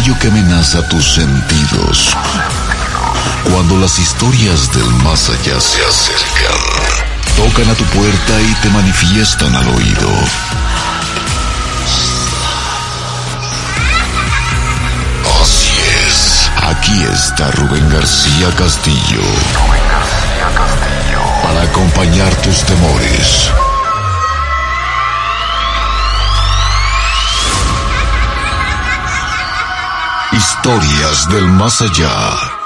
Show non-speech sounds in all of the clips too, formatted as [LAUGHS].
aquello que amenaza tus sentidos. Cuando las historias del más allá se acercan, tocan a tu puerta y te manifiestan al oído. Así es, aquí está Rubén García Castillo. Para acompañar tus temores Historias del más allá.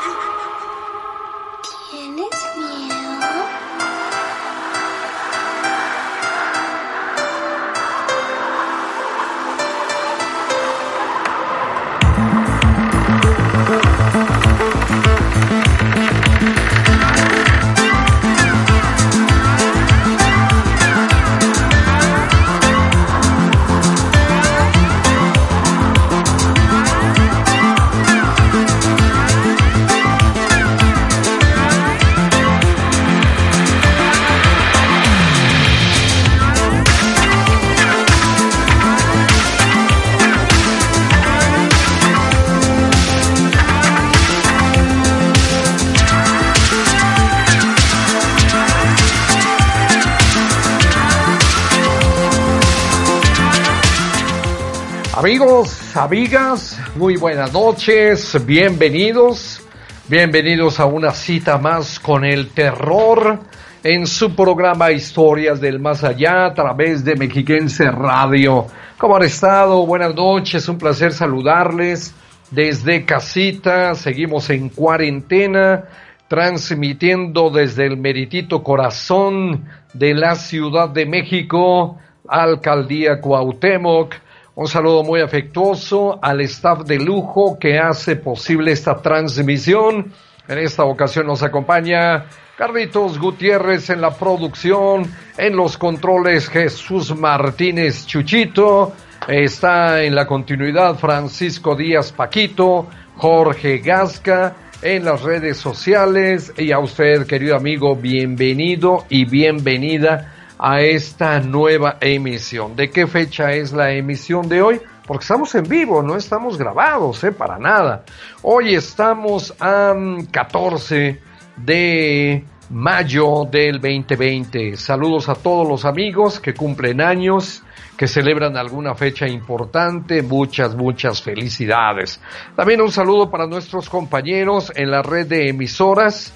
Amigas, muy buenas noches, bienvenidos, bienvenidos a una cita más con el terror en su programa Historias del Más Allá a través de Mexiquense Radio. ¿Cómo han estado? Buenas noches, un placer saludarles desde casita, seguimos en cuarentena, transmitiendo desde el meritito corazón de la Ciudad de México, Alcaldía Cuauhtémoc, un saludo muy afectuoso al staff de lujo que hace posible esta transmisión. En esta ocasión nos acompaña Carlitos Gutiérrez en la producción, en los controles Jesús Martínez Chuchito, está en la continuidad Francisco Díaz Paquito, Jorge Gasca, en las redes sociales y a usted querido amigo, bienvenido y bienvenida a esta nueva emisión. ¿De qué fecha es la emisión de hoy? Porque estamos en vivo, no estamos grabados, ¿eh? Para nada. Hoy estamos a 14 de mayo del 2020. Saludos a todos los amigos que cumplen años, que celebran alguna fecha importante. Muchas, muchas felicidades. También un saludo para nuestros compañeros en la red de emisoras,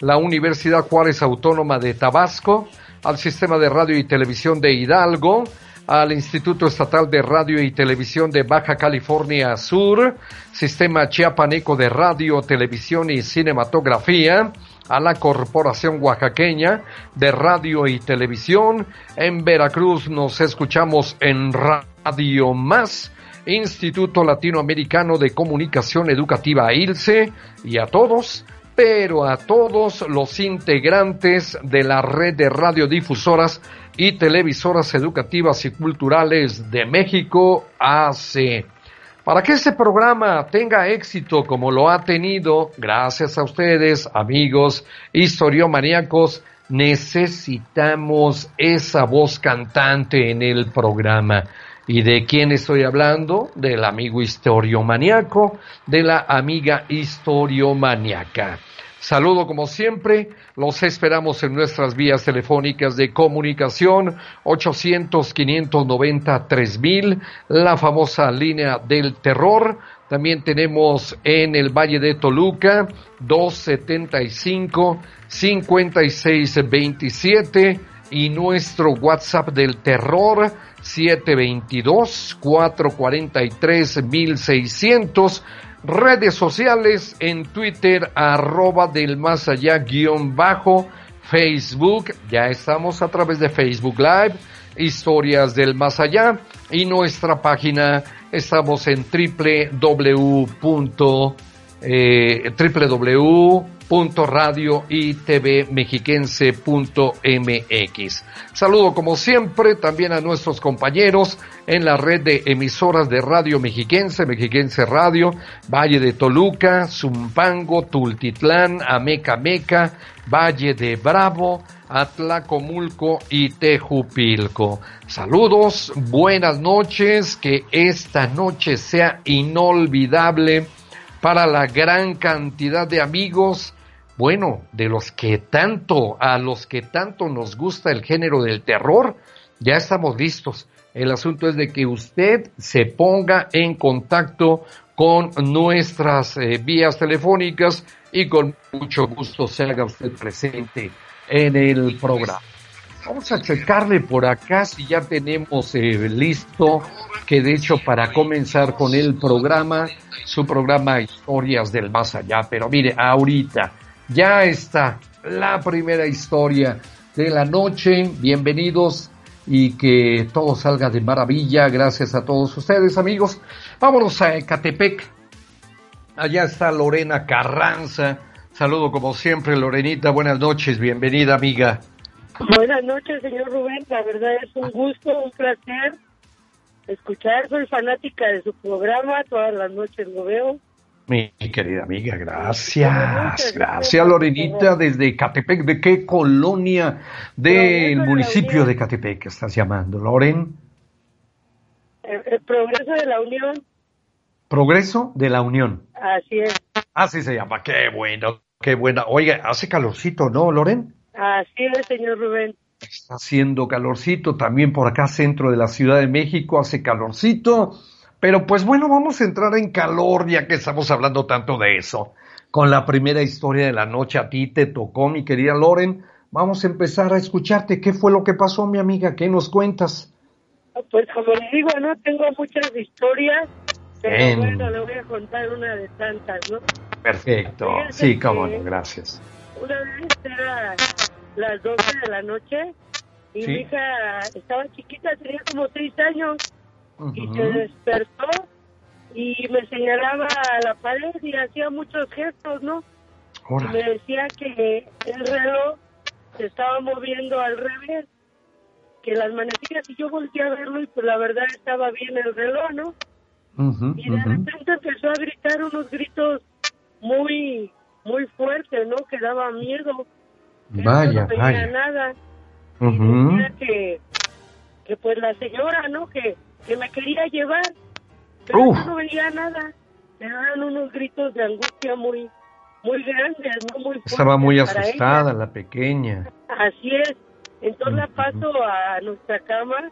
la Universidad Juárez Autónoma de Tabasco, al Sistema de Radio y Televisión de Hidalgo, al Instituto Estatal de Radio y Televisión de Baja California Sur, Sistema Chiapaneco de Radio, Televisión y Cinematografía, a la Corporación Oaxaqueña de Radio y Televisión. En Veracruz nos escuchamos en Radio Más, Instituto Latinoamericano de Comunicación Educativa ILCE, y a todos pero a todos los integrantes de la red de radiodifusoras y televisoras educativas y culturales de México, AC. Para que este programa tenga éxito como lo ha tenido, gracias a ustedes, amigos historiomaníacos, necesitamos esa voz cantante en el programa. ¿Y de quién estoy hablando? Del amigo historiomaniaco, de la amiga historiomaniaca. Saludo como siempre, los esperamos en nuestras vías telefónicas de comunicación 800-590-3000, la famosa línea del terror. También tenemos en el Valle de Toluca 275-5627 y nuestro WhatsApp del terror 722-443-1600 redes sociales en Twitter arroba del más allá guion bajo Facebook, ya estamos a través de Facebook Live, historias del más allá y nuestra página estamos en www eh, www.radioitvmexiquense.mx. Saludo como siempre también a nuestros compañeros en la red de emisoras de Radio Mexiquense, Mexiquense Radio, Valle de Toluca, Zumpango, Tultitlán, Amecameca, Valle de Bravo, Atlacomulco y Tejupilco. Saludos, buenas noches, que esta noche sea inolvidable para la gran cantidad de amigos, bueno, de los que tanto, a los que tanto nos gusta el género del terror, ya estamos listos. El asunto es de que usted se ponga en contacto con nuestras eh, vías telefónicas y con mucho gusto se haga usted presente en el programa. Vamos a checarle por acá si ya tenemos eh, listo, que de hecho para comenzar con el programa, su programa Historias del Más Allá, pero mire, ahorita ya está la primera historia de la noche, bienvenidos y que todo salga de maravilla, gracias a todos ustedes amigos. Vámonos a Ecatepec, allá está Lorena Carranza, saludo como siempre Lorenita, buenas noches, bienvenida amiga. Buenas noches, señor Rubén. La verdad es un gusto, un placer escuchar. Soy fanática de su programa. Todas las noches lo veo. Mi querida amiga, gracias. Gracias, Lorenita, desde Catepec. ¿De qué colonia del municipio de Catepec estás llamando, Loren? El, Progreso de la Unión. Progreso de la Unión. Así es. Así se llama. Qué bueno, qué buena. Oiga, hace calorcito, ¿no, Loren? Así es, señor Rubén. Está haciendo calorcito, también por acá centro de la Ciudad de México hace calorcito, pero pues bueno, vamos a entrar en calor ya que estamos hablando tanto de eso. Con la primera historia de la noche a ti te tocó, mi querida Loren. Vamos a empezar a escucharte. ¿Qué fue lo que pasó, mi amiga? ¿Qué nos cuentas? Pues como le digo, no tengo muchas historias, pero bueno, le voy a contar una de tantas, ¿no? Perfecto. sí, cómo gracias. Una vez era las 12 de la noche y mi hija estaba chiquita, tenía como 6 años y se despertó y me señalaba a la pared y hacía muchos gestos, ¿no? Y me decía que el reloj se estaba moviendo al revés, que las manecillas y yo volteé a verlo y pues la verdad estaba bien el reloj, ¿no? y de repente empezó a gritar unos gritos muy muy fuertes, ¿no? Que daba miedo. Vaya, no vaya. nada. Y que, que pues la señora, ¿no? Que, que me quería llevar, pero no veía nada. Me daban unos gritos de angustia muy muy grandes, ¿no? Muy Estaba muy asustada la pequeña. Así es. Entonces la paso a nuestra cama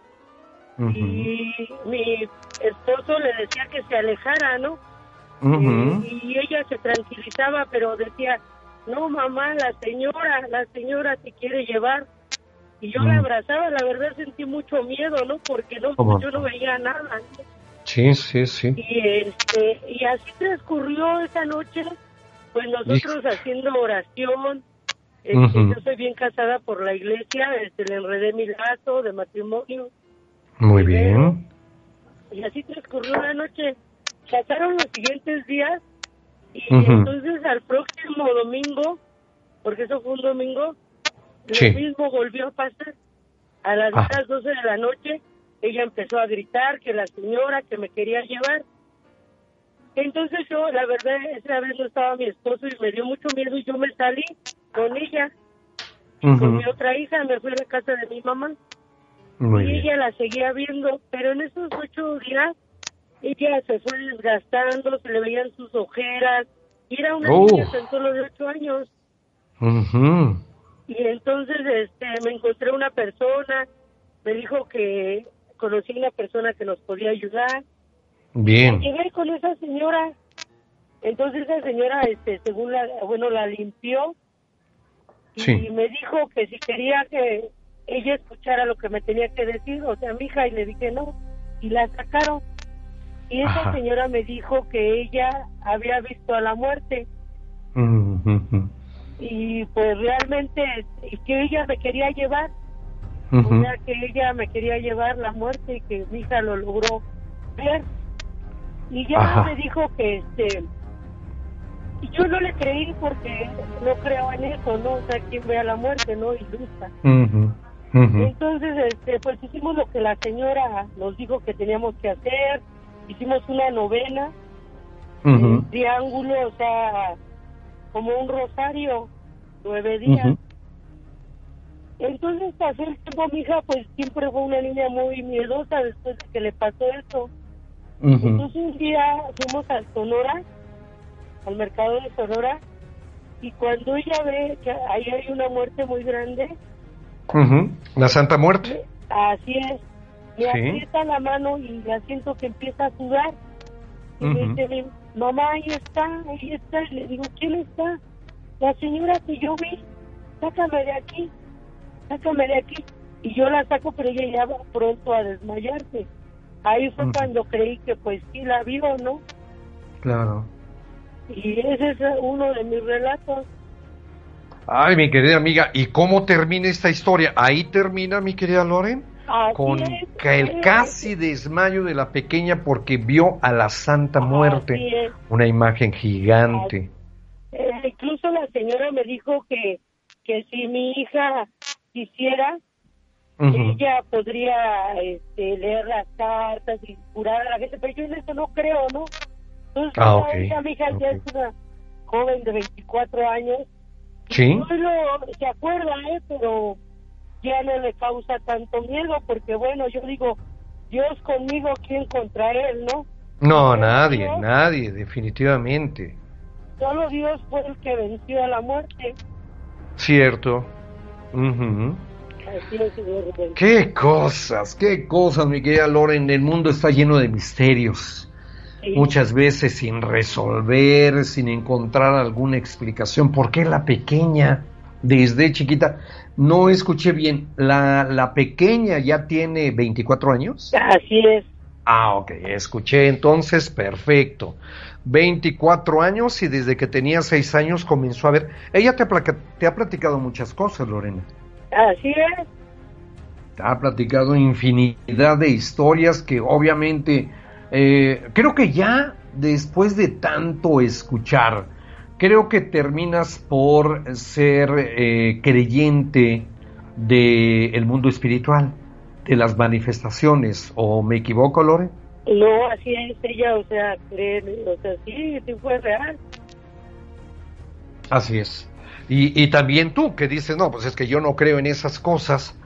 y mi esposo le decía que se alejara, ¿no? y ella se tranquilizaba, pero decía, no mamá, la señora, la señora te quiere llevar. Y yo la mm. abrazaba, la verdad sentí mucho miedo, ¿no? Porque no, yo no veía nada. Sí, sí, sí. Y, este, y así transcurrió esa noche, pues nosotros haciendo oración. Este, yo soy bien casada por la iglesia, este, le enredé mi lazo de matrimonio. Muy bien. Y así transcurrió la noche. Pasaron los siguientes días y entonces al próximo domingo, porque eso fue un domingo, lo mismo volvió a pasar. A las, 12 ah. de la noche, ella empezó a gritar que la señora que me quería llevar. Entonces yo, la verdad, esa vez no estaba mi esposo y me dio mucho miedo y yo me salí con ella. Con mi otra hija me fui a la casa de mi mamá. y ella la seguía viendo, pero en esos ocho días ella se fue desgastando, se le veían sus ojeras, y era una niña tan solo de ocho años. Y entonces este, me encontré una persona, me dijo que conocía una persona que nos podía ayudar. Bien. Llegué con esa señora, entonces esa señora, este, según la, bueno, la limpió y me dijo que si quería que ella escuchara lo que me tenía que decir, o sea, mi hija, y le dije no, y la sacaron. Y esa señora me dijo que ella había visto a la muerte. Y pues realmente, y que ella me quería llevar. O sea, que ella me quería llevar la muerte y que mi hija lo logró ver. Y ya me dijo que este Y yo no le creí porque no creo en eso, ¿no? O sea, quien ve a la muerte, ¿no? Ilusa. Entonces, este, pues hicimos lo que la señora nos dijo que teníamos que hacer. Hicimos una novena, un triángulo, o sea, como un rosario, nueve días. Entonces pasó el tiempo, mi hija pues siempre fue una niña muy miedosa después de que le pasó eso. Entonces un día fuimos a Sonora, al mercado de Sonora, y cuando ella ve que ahí hay una muerte muy grande, la Santa Muerte. Así es, me aprieta la mano y la siento que empieza a sudar. Y me dice, mamá, ahí está, ahí está. Y le digo, ¿quién está? La señora que yo vi, sácame de aquí sácame de aquí. Y yo la saco, pero ella ya va pronto a desmayarse. Ahí fue cuando creí que pues sí la vio, ¿no? Claro. Y ese es uno de mis relatos. Ay, mi querida amiga, ¿y cómo termina esta historia? Ahí termina, mi querida Loren, con el casi desmayo de la pequeña porque vio a la Santa Muerte, una imagen gigante. Eh, incluso la señora me dijo que, que si mi hija quisiera, ella podría este, leer las cartas y curar a la gente, pero yo en eso no creo, ¿no? Entonces, ah, mi hija ya es una joven de 24 años. Sí. No se acuerda, ¿eh? Pero ya no le causa tanto miedo, porque bueno, yo digo, Dios conmigo, ¿quién contra él, no? No, nadie, nadie, definitivamente. Solo Dios fue el que venció a la muerte. Cierto. Qué cosas, qué cosas, mi querida Loren. El mundo está lleno de misterios. Muchas veces sin resolver, sin encontrar alguna explicación. ¿Por qué la pequeña, desde chiquita? No escuché bien. ¿La, la pequeña ya tiene 24 años? Así es. Ah, ok, escuché entonces, perfecto. 24 años y desde que tenía 6 años comenzó a ver. Ella te ha, te ha platicado muchas cosas, Lorena. Así es. Te ha platicado infinidad de historias que obviamente eh, creo que ya después de tanto escuchar, creo que terminas por ser eh, creyente del el mundo espiritual, de las manifestaciones, ¿o me equivoco, Lorena? No, así es ella, o sea, creen, o sea, sí, sí fue real. Así es. Y, y también tú, que dices, no, pues es que yo no creo en esas cosas,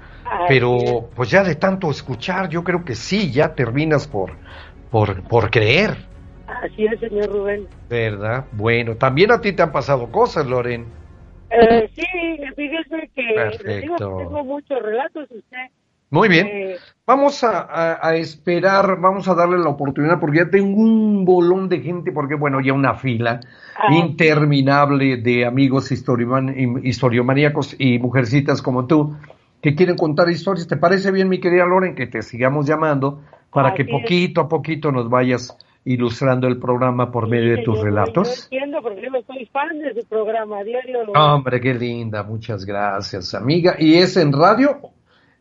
pero pues ya de tanto escuchar, yo creo que sí, ya terminas por, por, por creer. Así es, señor Rubén. ¿Verdad? Bueno, también a ti te han pasado cosas, Loren. Eh, sí, fíjese que digo, tengo muchos relatos, usted muy bien. Eh, vamos a, esperar, vamos a darle la oportunidad porque ya tengo un bolón de gente, porque bueno, ya una fila ah. interminable de amigos historiomaníacos y mujercitas como tú que quieren contar historias. ¿Te parece bien, mi querida Loren, que te sigamos llamando para que poquito a poquito nos vayas ilustrando el programa por medio de tus relatos? Yo entiendo porque yo soy fan de su programa diario. Hombre, qué linda, muchas gracias, amiga. ¿Y es en radio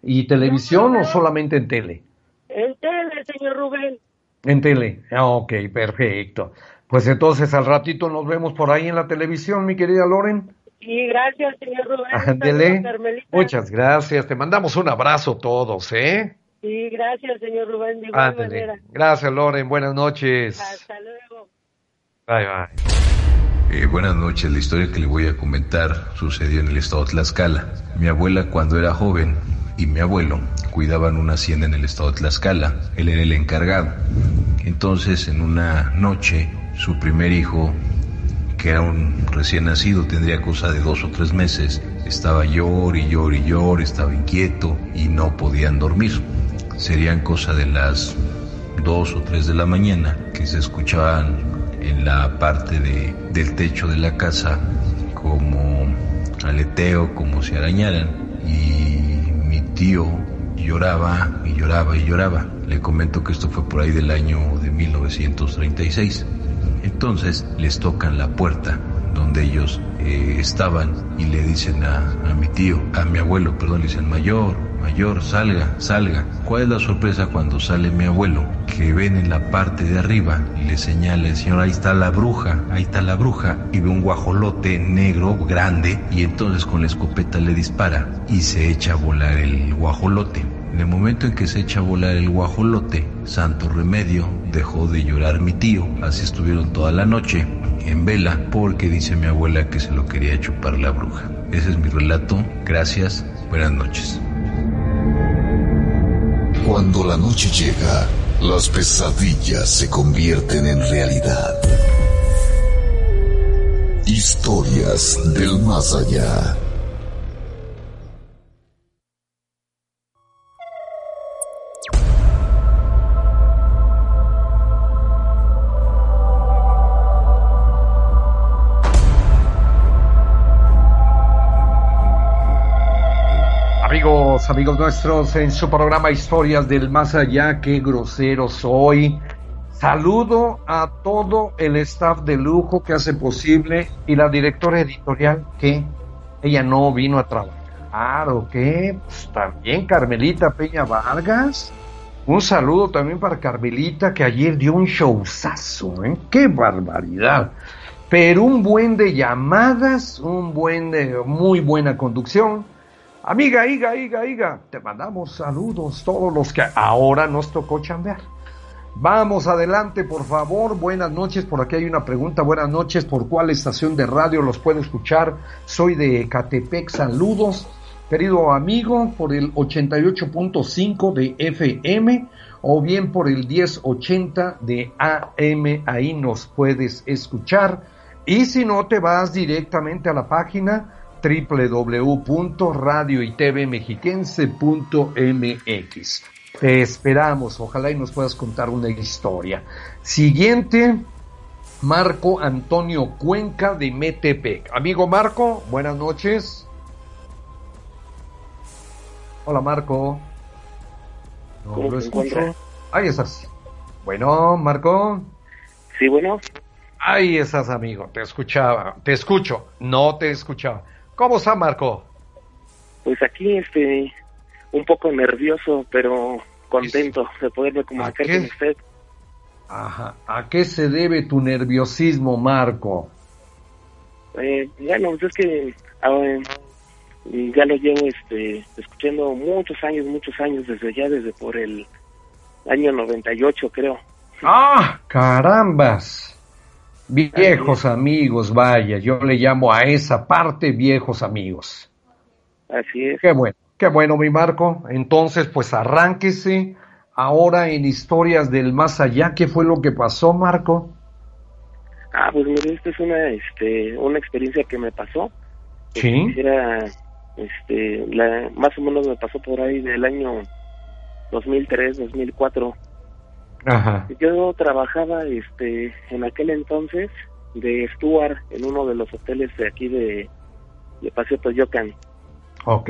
¿Y televisión o solamente en tele? En tele, señor Rubén. En tele, ah, ok, perfecto. Pues entonces al ratito nos vemos por ahí en la televisión, mi querida Loren. Sí, gracias, señor Rubén. Ándele. Muchas gracias. Te mandamos un abrazo todos, ¿eh? Sí, gracias, señor Rubén. De Gracias, Loren. Buenas noches. Hasta luego. Bye, bye. Eh, buenas noches. La historia que le voy a comentar sucedió en el estado de Tlaxcala. Mi abuela, cuando era joven, y mi abuelo cuidaban una hacienda en el estado de Tlaxcala. Él era el encargado. Entonces, en una noche, su primer hijo, que era un recién nacido, tendría cosa de dos o tres meses, estaba llor y llor y llor, estaba inquieto y no podían dormir. Serían cosa de las dos o tres de la mañana que se escuchaban en la parte de, del techo de la casa como aleteo, como si arañaran y tío lloraba y lloraba y lloraba. Le comento que esto fue por ahí del año de 1936. Entonces les tocan la puerta donde ellos eh, estaban y le dicen a, mi tío, a mi abuelo, perdón, le dicen, mayor, mayor, salga, salga. ¿Cuál es la sorpresa cuando sale mi abuelo? Que ven en la parte de arriba y le señala el señor, ahí está la bruja, ahí está la bruja, y ve un guajolote negro, grande, y entonces con la escopeta le dispara y se echa a volar el guajolote. En el momento en que se echa a volar el guajolote, santo remedio, dejó de llorar mi tío, así estuvieron toda la noche en vela porque dice mi abuela que se lo quería chupar la bruja. Ese es mi relato, gracias, buenas noches. Cuando la noche llega, las pesadillas se convierten en realidad. Historias del más allá. Amigos nuestros, en su programa Historias del Más Allá, qué grosero soy. Saludo a todo el staff de lujo que hace posible y la directora editorial que ella no vino a trabajar, ¿o qué? Pues también Carmelita Peña Vargas. Un saludo también para Carmelita que ayer dio un showzazo, ¿eh? ¡Qué barbaridad! Pero un buen de llamadas, un buen de muy buena conducción Amiga, Iga, Iga, Iga, te mandamos saludos todos los que ahora nos tocó chambear. Vamos adelante, por favor. Buenas noches. Por aquí hay una pregunta. Buenas noches. ¿Por cuál estación de radio los puedo escuchar? Soy de Catepec. Saludos. Querido amigo, por el 88.5 de FM o bien por el 1080 de AM. Ahí nos puedes escuchar. Y si no, te vas directamente a la página www.radio-y-tv-mexiquense.mx. Te esperamos, ojalá y nos puedas contar una historia. Siguiente, Marco Antonio Cuenca de Metepec. Amigo Marco, buenas noches. Hola Marco. ¿Cómo lo escucho. Ahí estás. Bueno, Marco. Sí, bueno. Ahí estás, amigo. Te escuchaba. Te escucho. No te escuchaba. ¿Cómo está Marco? Pues aquí, este, un poco nervioso, pero contento de poderme comunicar con usted. Ajá. ¿A qué se debe tu nerviosismo, Marco? Eh, bueno, pues es que ya lo llevo este, escuchando muchos años, muchos años, desde ya, desde por el año 98, creo. ¡Ah! ¡Carambas! Viejos amigos, vaya, yo le llamo a esa parte viejos amigos. Así es. Qué bueno, qué bueno, mi Marco. Entonces, pues arránquese ahora en historias del más allá. ¿Qué fue lo que pasó, Marco? Ah, pues mire, esta es una, este, una experiencia que me pasó. Sí. Era, este, la, más o menos me pasó por ahí del año 2003, 2004. Ajá. Yo trabajaba este en aquel entonces de steward en uno de los hoteles de aquí de, de Paseo Toyocan. Ok.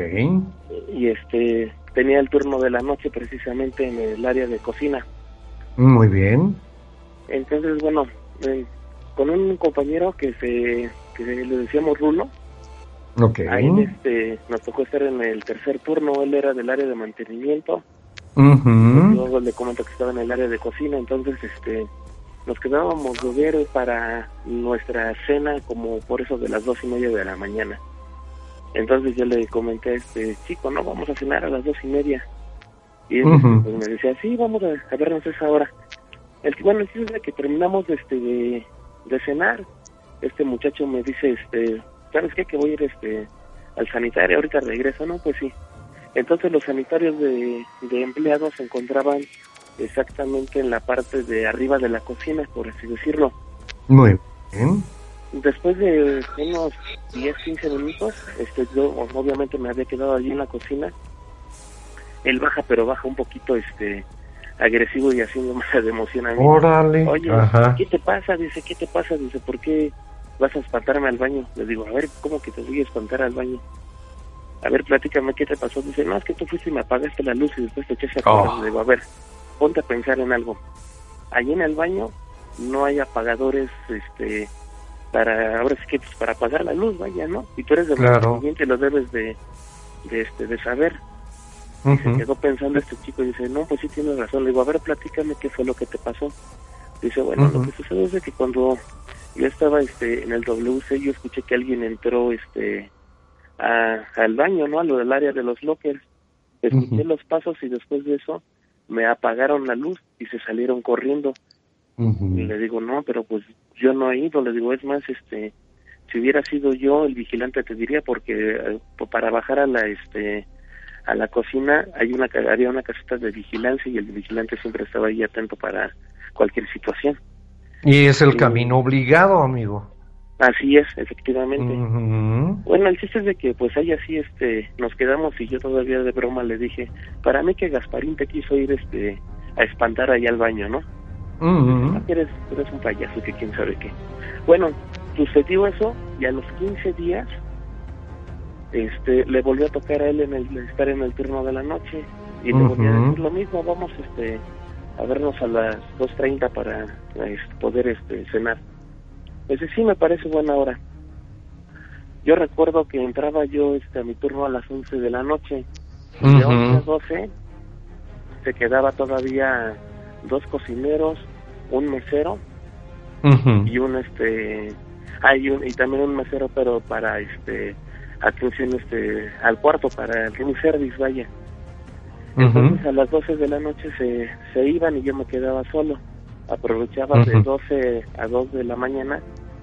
Y este tenía el turno de la noche precisamente en el área de cocina. Muy bien. Entonces, bueno, con un compañero que se que le decíamos Rulo. Ok. Ahí este, nos tocó estar en el tercer turno, él era del área de mantenimiento Luego le comento que estaba en el área de cocina, entonces este nos quedábamos de ver para nuestra cena como por eso de las dos y media de la mañana. Entonces yo le comenté a este chico, no, vamos a cenar a las dos y media. Y él pues, me decía, sí, vamos a, vernos esa hora. El bueno, el que terminamos este, de, de cenar, este muchacho me dice, este, ¿sabes qué? Que voy a ir este, al sanitario, ahorita regreso, ¿no? Pues sí. Entonces los sanitarios de, empleados se encontraban exactamente en la parte de arriba de la cocina, por así decirlo. Muy bien. Después de unos 10, 15 minutos, este, yo obviamente me había quedado allí en la cocina. Él baja, pero baja un poquito este agresivo y haciendo más [LAUGHS] de emoción a mí. Órale. Oye, ¿qué te pasa? Dice, ¿qué te pasa? Dice, ¿por qué vas a espantarme al baño? Le digo, a ver, ¿cómo que te voy a espantar al baño? A ver, platícame qué te pasó. Dice, no, es que tú fuiste y me apagaste la luz y después te echaste a oh. digo, a ver, ponte a pensar en algo. Allí en el baño no hay apagadores este para ahora sí que pues, para pagar la luz vaya no y tú eres de claro. y lo debes de, de este de saber y se quedó pensando este chico y dice no pues sí tienes razón le digo a ver platícame qué fue lo que te pasó dice bueno lo que sucede es que cuando yo estaba este en el WC yo escuché que alguien entró este a, al baño no a lo del área de los lockers. Escuché los pasos y después de eso me apagaron la luz y se salieron corriendo. Y le digo no pero pues yo no he ido le digo es más este si hubiera sido yo el vigilante te diría porque eh, para bajar a la este a la cocina hay una había una caseta de vigilancia y el vigilante siempre estaba ahí atento para cualquier situación y es el camino obligado amigo así es efectivamente. Bueno el chiste es de que pues ahí así este nos quedamos y yo todavía de broma le dije para mí que Gasparín te quiso ir este a espantar ahí al baño no uh eres, eres un payaso que quién sabe qué. Bueno, sucedió eso y a los 15 días este le volvió a tocar a él en el estar en el turno de la noche y le volvió a decir lo mismo, vamos este a vernos a las 2.30 para este, poder este cenar. Pues sí me parece buena hora. Yo recuerdo que entraba yo este a mi turno a las 11 de la noche. De 11 a 12 se quedaba todavía dos cocineros, un mesero y un este hay un y también un mesero pero para este atención este al cuarto para el room service vaya. Entonces a las 12 de la noche se, se iban y yo me quedaba solo. Aprovechaba de 12 a 2 de la mañana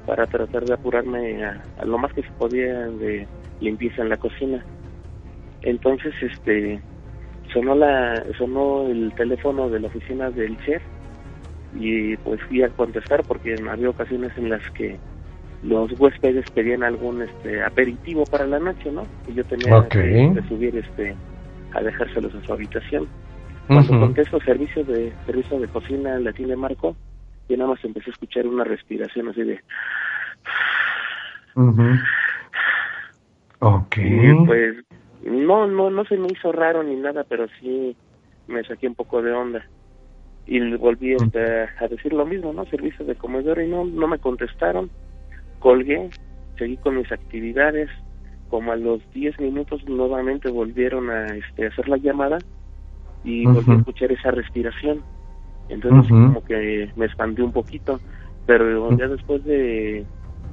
para tratar de apurarme a, a, lo más que se podía de limpieza en la cocina entonces este sonó la sonó el teléfono de la oficina del chef y pues fui a contestar porque había ocasiones en las que los huéspedes pedían algún este aperitivo para la noche, ¿no? Y yo tenía que, subir este a dejárselos en su habitación. Cuando contesto servicio de servicio de cocina la tiene Marco, y nada más empecé a escuchar una respiración así de Ok. pues no, no, no se me hizo raro ni nada, pero sí me saqué un poco de onda. Y volví este, a decir lo mismo, ¿no? Servicio de comedor y no, no me contestaron. Colgué, seguí con mis actividades. Como a los 10 minutos nuevamente volvieron a este, hacer la llamada y volví a escuchar esa respiración. Entonces como que me expandí un poquito, pero ya después de...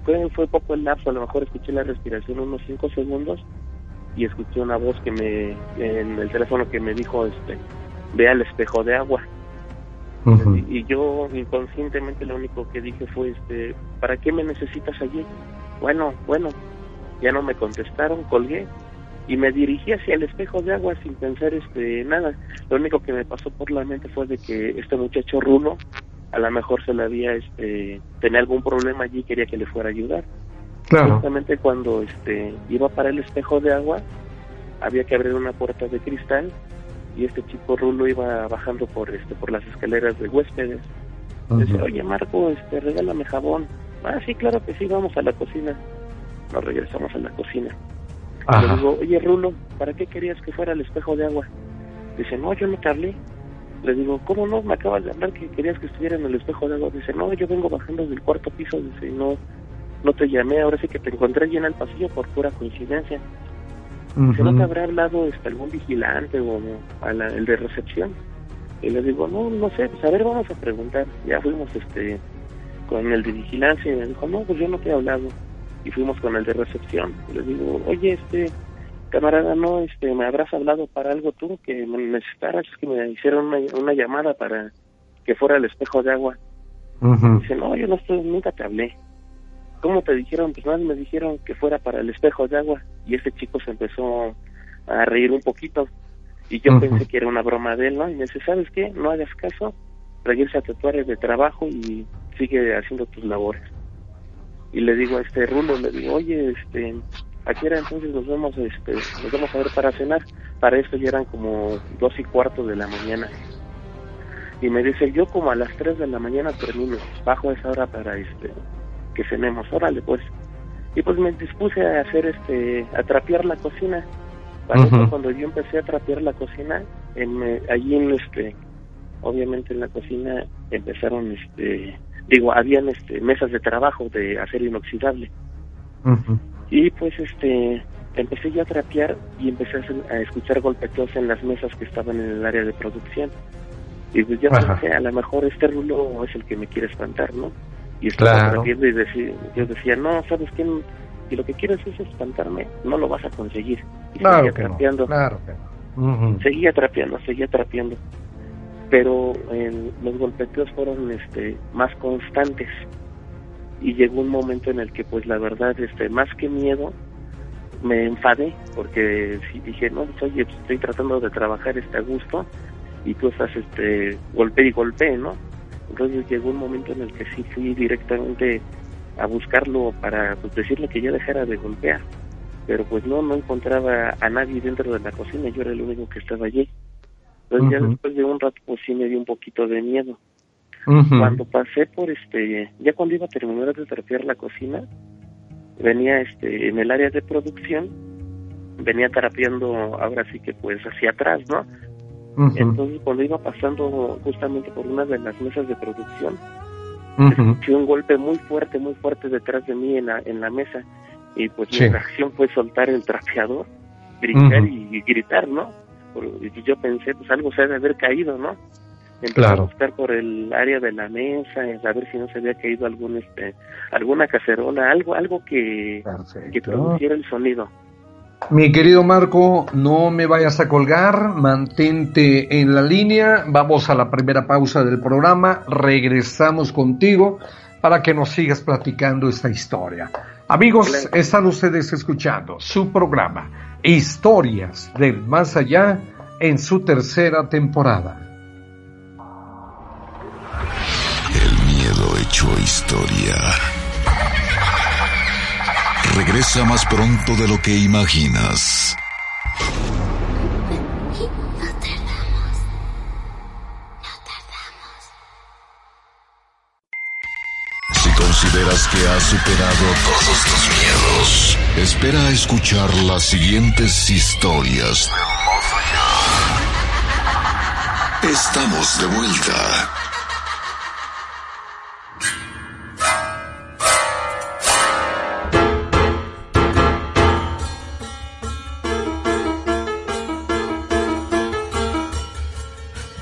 Fue, fue poco el lapso, a lo mejor escuché la respiración unos 5 segundos y escuché una voz que me en el teléfono que me dijo este ve al espejo de agua y, yo inconscientemente lo único que dije fue este para qué me necesitas allí bueno bueno ya no me contestaron colgué y me dirigí hacia el espejo de agua sin pensar este nada lo único que me pasó por la mente fue de que este muchacho Rulo a lo mejor se le había este tenía algún problema allí y quería que le fuera a ayudar Justamente cuando este iba para el espejo de agua, había que abrir una puerta de cristal y este chico Rulo iba bajando por este por las escaleras de huéspedes. Dice, oye Marco, este, regálame jabón. Ah, sí, claro que sí, vamos a la cocina. Nos regresamos a la cocina. Le digo, oye Rulo, ¿para qué querías que fuera el espejo de agua? Dice, no, yo no te hablé. Le digo, ¿cómo no? Me acabas de hablar que querías que estuviera en el espejo de agua. Dice, no, yo vengo bajando del cuarto piso. Dice, no, no te llamé, ahora sí que te encontré allí en el pasillo por pura coincidencia. Si no te habrá hablado este, algún vigilante o a la, el de recepción. Y le digo, no, no sé, pues a ver, vamos a preguntar. Ya fuimos este con el de vigilancia y me dijo, no, pues yo no te he hablado. Y fuimos con el de recepción. Le digo, oye, este camarada, no, este, me habrás hablado para algo tú que me necesitaras, que me hicieron una, una llamada para que fuera el espejo de agua. Dice, no, yo no estoy, nunca te hablé. ¿cómo te dijeron? Pues más me dijeron que fuera para el espejo de agua. Y ese chico se empezó a reír un poquito. Y yo pensé que era una broma de él, ¿no? Y me dice, ¿sabes qué? No hagas caso, regresa a tu área de trabajo y sigue haciendo tus labores. Y le digo a este Rulo, le digo, oye, este, ¿a qué hora entonces nos vamos, este, nos vamos a ver para cenar? Para esto ya eran como dos y cuarto de la mañana. Y me dice, yo como a las tres de la mañana termino, bajo esa hora para, este, que cenemos, órale pues. Y pues me dispuse a hacer este, a trapear la cocina. Para eso cuando yo empecé a trapear la cocina, en, allí en este, obviamente en la cocina empezaron este digo, habían este, mesas de trabajo de acero inoxidable. Y pues este empecé yo a trapear y empecé a, escuchar golpeteos en las mesas que estaban en el área de producción. Y pues yo pensé, a lo mejor este rulo es el que me quiere espantar, ¿no? Y estaba trapeando y decía, yo decía, no, ¿sabes qué? Si lo que quieres es espantarme, no lo vas a conseguir. Y seguía trapeando. Seguía trapeando, seguía trapeando. Pero los golpeteos fueron este más constantes. Y llegó un momento en el que pues la verdad este más que miedo me enfadé porque si dije no pues, oye pues, estoy tratando de trabajar este a gusto y tú estás este golpe y golpe no entonces llegó un momento en el que sí fui directamente a buscarlo para pues, decirle que ya dejara de golpear. Pero pues no no encontraba a nadie dentro de la cocina yo era el único que estaba allí entonces ya después de un rato pues sí me dio un poquito de miedo. Cuando pasé por este, ya cuando iba a terminar de trapear la cocina, venía este en el área de producción, venía tarapeando ahora sí que pues hacia atrás, ¿no? Entonces cuando iba pasando justamente por una de las mesas de producción, escuché un golpe muy fuerte, muy fuerte detrás de mí en la, en la mesa. Y pues mi reacción fue soltar el trapeador, brincar y, gritar, ¿no? Y yo pensé, pues algo se debe haber caído, ¿no? claro. a buscar por el área de la mesa, a ver si no se había caído algún este alguna cacerola, algo algo que, que produciera el sonido. Mi querido Marco, no me vayas a colgar, mantente en la línea, vamos a la primera pausa del programa, regresamos contigo para que nos sigas platicando esta historia. Amigos, están ustedes escuchando su programa Historias del Más Allá en su tercera temporada. hecho historia. Regresa más pronto de lo que imaginas. Consideras que has superado todos tus miedos, espera a escuchar las siguientes historias. Estamos de vuelta.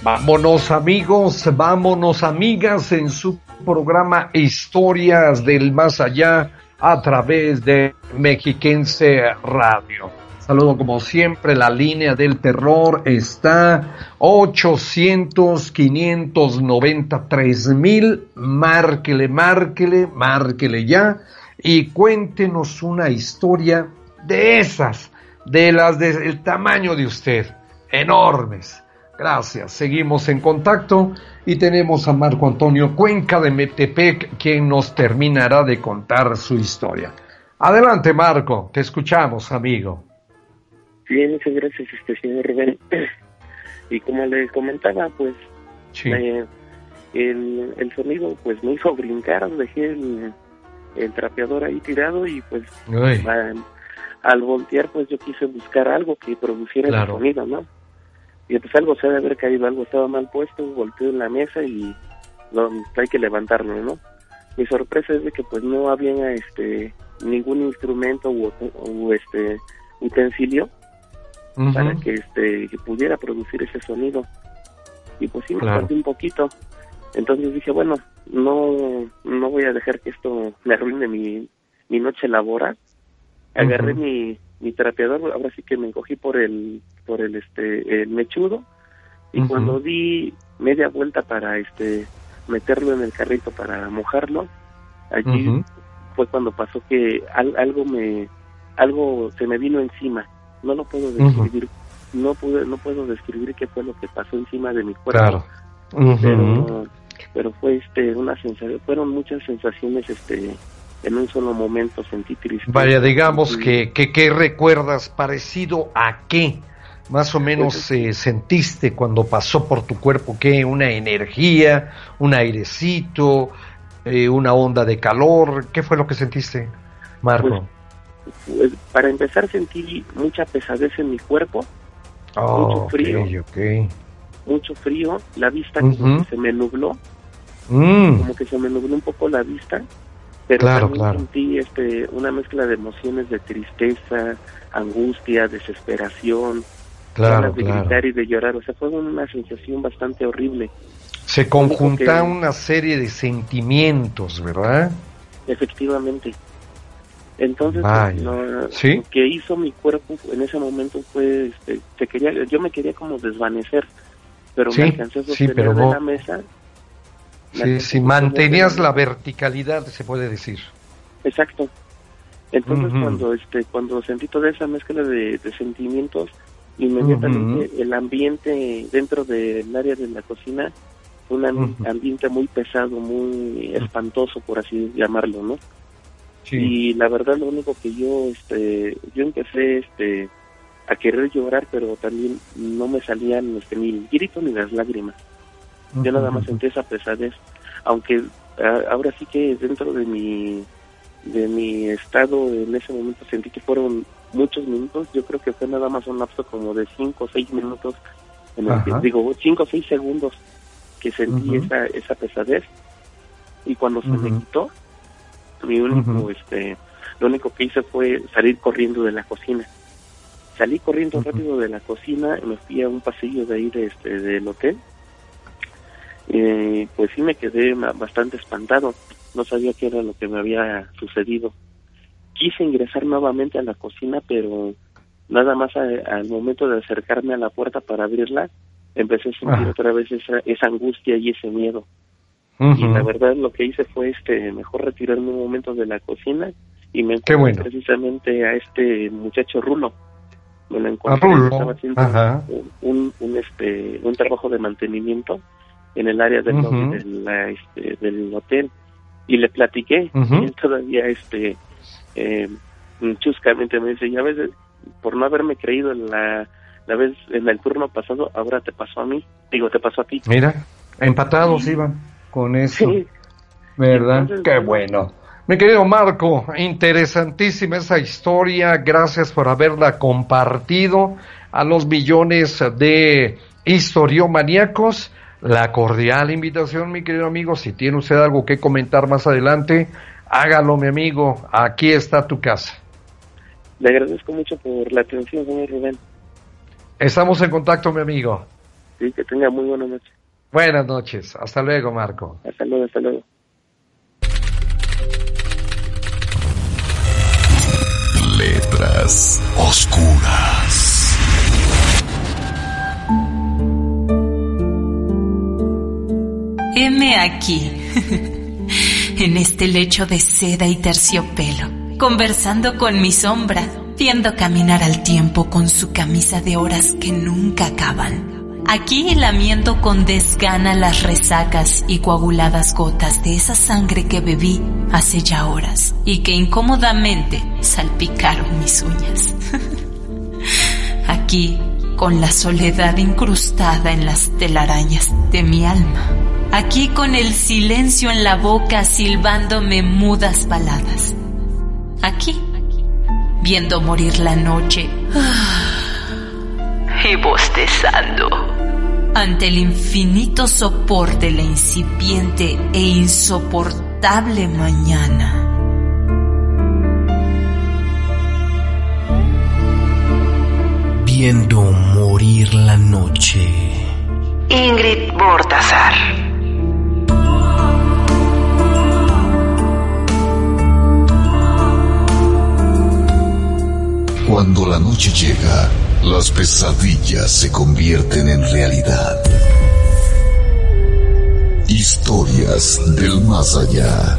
Vámonos amigos, vámonos amigas en su programa Historias del Más Allá a través de Mexiquense Radio. Saludo como siempre, la línea del terror está 800 593 mil. Márquele, márquele, márquele ya y cuéntenos una historia de esas, de las del tamaño de usted, enormes Gracias, seguimos en contacto y tenemos a Marco Antonio Cuenca de Metepec quien nos terminará de contar su historia. Adelante Marco, te escuchamos amigo. Bien, muchas gracias este señor Rubén. Y como le comentaba, pues el, el, sonido pues me hizo brincar, dejé el, el trapeador ahí tirado y pues al voltear pues yo quise buscar algo que produciera el sonido, ¿no? Y pues algo se debe haber caído, algo estaba mal puesto, volteó en la mesa y no, hay que levantarlo, ¿no? Mi sorpresa es de que pues no había este ningún instrumento u, este utensilio para que este que pudiera producir ese sonido. Y pues sí me un poquito. Entonces dije bueno no no voy a dejar que esto me arruine mi, mi noche laboral. Agarré mi mi trapeador, ahora sí que me encogí por el, por el, este, el mechudo, y cuando di media vuelta para, este, meterlo en el carrito para mojarlo, allí fue cuando pasó que algo me, algo se me vino encima, no lo puedo describir, no pude, no puedo describir qué fue lo que pasó encima de mi cuerpo, pero, pero fue, este, una sensación, fueron muchas sensaciones, este, en un solo momento sentí tristeza. Vaya, digamos que, que, recuerdas parecido a qué más o menos pues, eh, sentiste cuando pasó por tu cuerpo, qué una energía, un airecito, eh, una onda de calor, ¿qué fue lo que sentiste, Marco? Pues, pues, para empezar sentí mucha pesadez en mi cuerpo, oh, mucho frío, mucho frío, la vista se me nubló mm. como que se me nubló un poco la vista, pero también sentí este, una mezcla de emociones de tristeza, angustia, desesperación, claro, de gritar y de llorar, o sea, fue una sensación bastante horrible. Se conjunta una serie de sentimientos, ¿verdad? Efectivamente. Entonces, lo, que hizo mi cuerpo en ese momento fue, este, te quería, yo me quería como desvanecer, pero me alcancé a sostener de la mesa. Sí, si mantenías la verticalidad, se puede decir. Exacto. Entonces, cuando este cuando sentí toda esa mezcla de, sentimientos, inmediatamente el ambiente dentro del área de la cocina un ambiente muy pesado, muy espantoso, por así llamarlo, ¿no? Y la verdad lo único que yo, este, yo empecé, este, a querer llorar, pero también no me salían, este, ni el grito ni las lágrimas. Yo nada más sentí esa pesadez, aunque ahora sí que dentro de mi, de mi estado en ese momento sentí que fueron muchos minutos, yo creo que fue nada más un lapso como de cinco o seis minutos, en el que, digo, cinco o seis segundos que sentí esa, esa pesadez. Y cuando se me quitó, mi único, este, lo único que hice fue salir corriendo de la cocina. Salí corriendo rápido de la cocina, me fui a un pasillo de ahí de este, del hotel. Eh, pues sí me quedé bastante espantado, no sabía qué era lo que me había sucedido. Quise ingresar nuevamente a la cocina, pero nada más al momento de acercarme a la puerta para abrirla, empecé a sentir otra vez esa, esa angustia y ese miedo. Y la verdad lo que hice fue este mejor retirarme un momento de la cocina y me encontré precisamente a este muchacho Rulo. Me lo encontré, estaba haciendo un, un, este, un trabajo de mantenimiento en el área del, este, del hotel y le platiqué y él todavía este eh, chuscamente me dice ya ves por no haberme creído en la la vez en el turno pasado, ahora te pasó a mí, digo, te pasó a ti. Mira, empatados iban con eso. ¿Verdad? Qué bueno. Mi querido Marco, interesantísima esa historia, gracias por haberla compartido a los millones de historiomaníacos. La cordial invitación, mi querido amigo, si tiene usted algo que comentar más adelante, hágalo, mi amigo, aquí está tu casa. Le agradezco mucho por la atención, señor Rubén. Estamos en contacto, mi amigo. Sí, que tenga muy buena noche. Buenas noches. Hasta luego, Marco. Hasta luego, hasta luego. Letras oscuras. Heme aquí, [LAUGHS] en este lecho de seda y terciopelo, conversando con mi sombra viendo caminar al tiempo con su camisa de horas que nunca acaban. Aquí lamiendo con desgana las resacas y coaguladas gotas de esa sangre que bebí hace ya horas y que incómodamente salpicaron mis uñas. [LAUGHS] Aquí, con la soledad incrustada en las telarañas de mi alma. Aquí con el silencio en la boca silbándome mudas baladas. Aquí viendo morir la noche y bostezando ante el infinito sopor de la incipiente e insoportable mañana. Viendo morir la noche. Ingrid Bortazar. Cuando la noche llega, las pesadillas se convierten en realidad. Historias del más allá.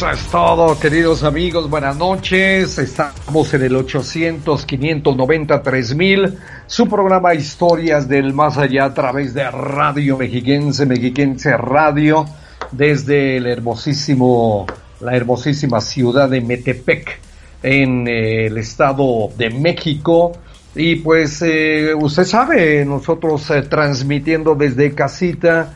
Eso es todo, queridos amigos. Buenas noches. Estamos en el 800 590 3000 su programa Historias del Más Allá a través de Radio Mexiquense, Mexiquense Radio, desde el hermosísimo, la hermosísima ciudad de Metepec, en eh, el estado de México. Y pues eh, usted sabe, nosotros eh, transmitiendo desde casita,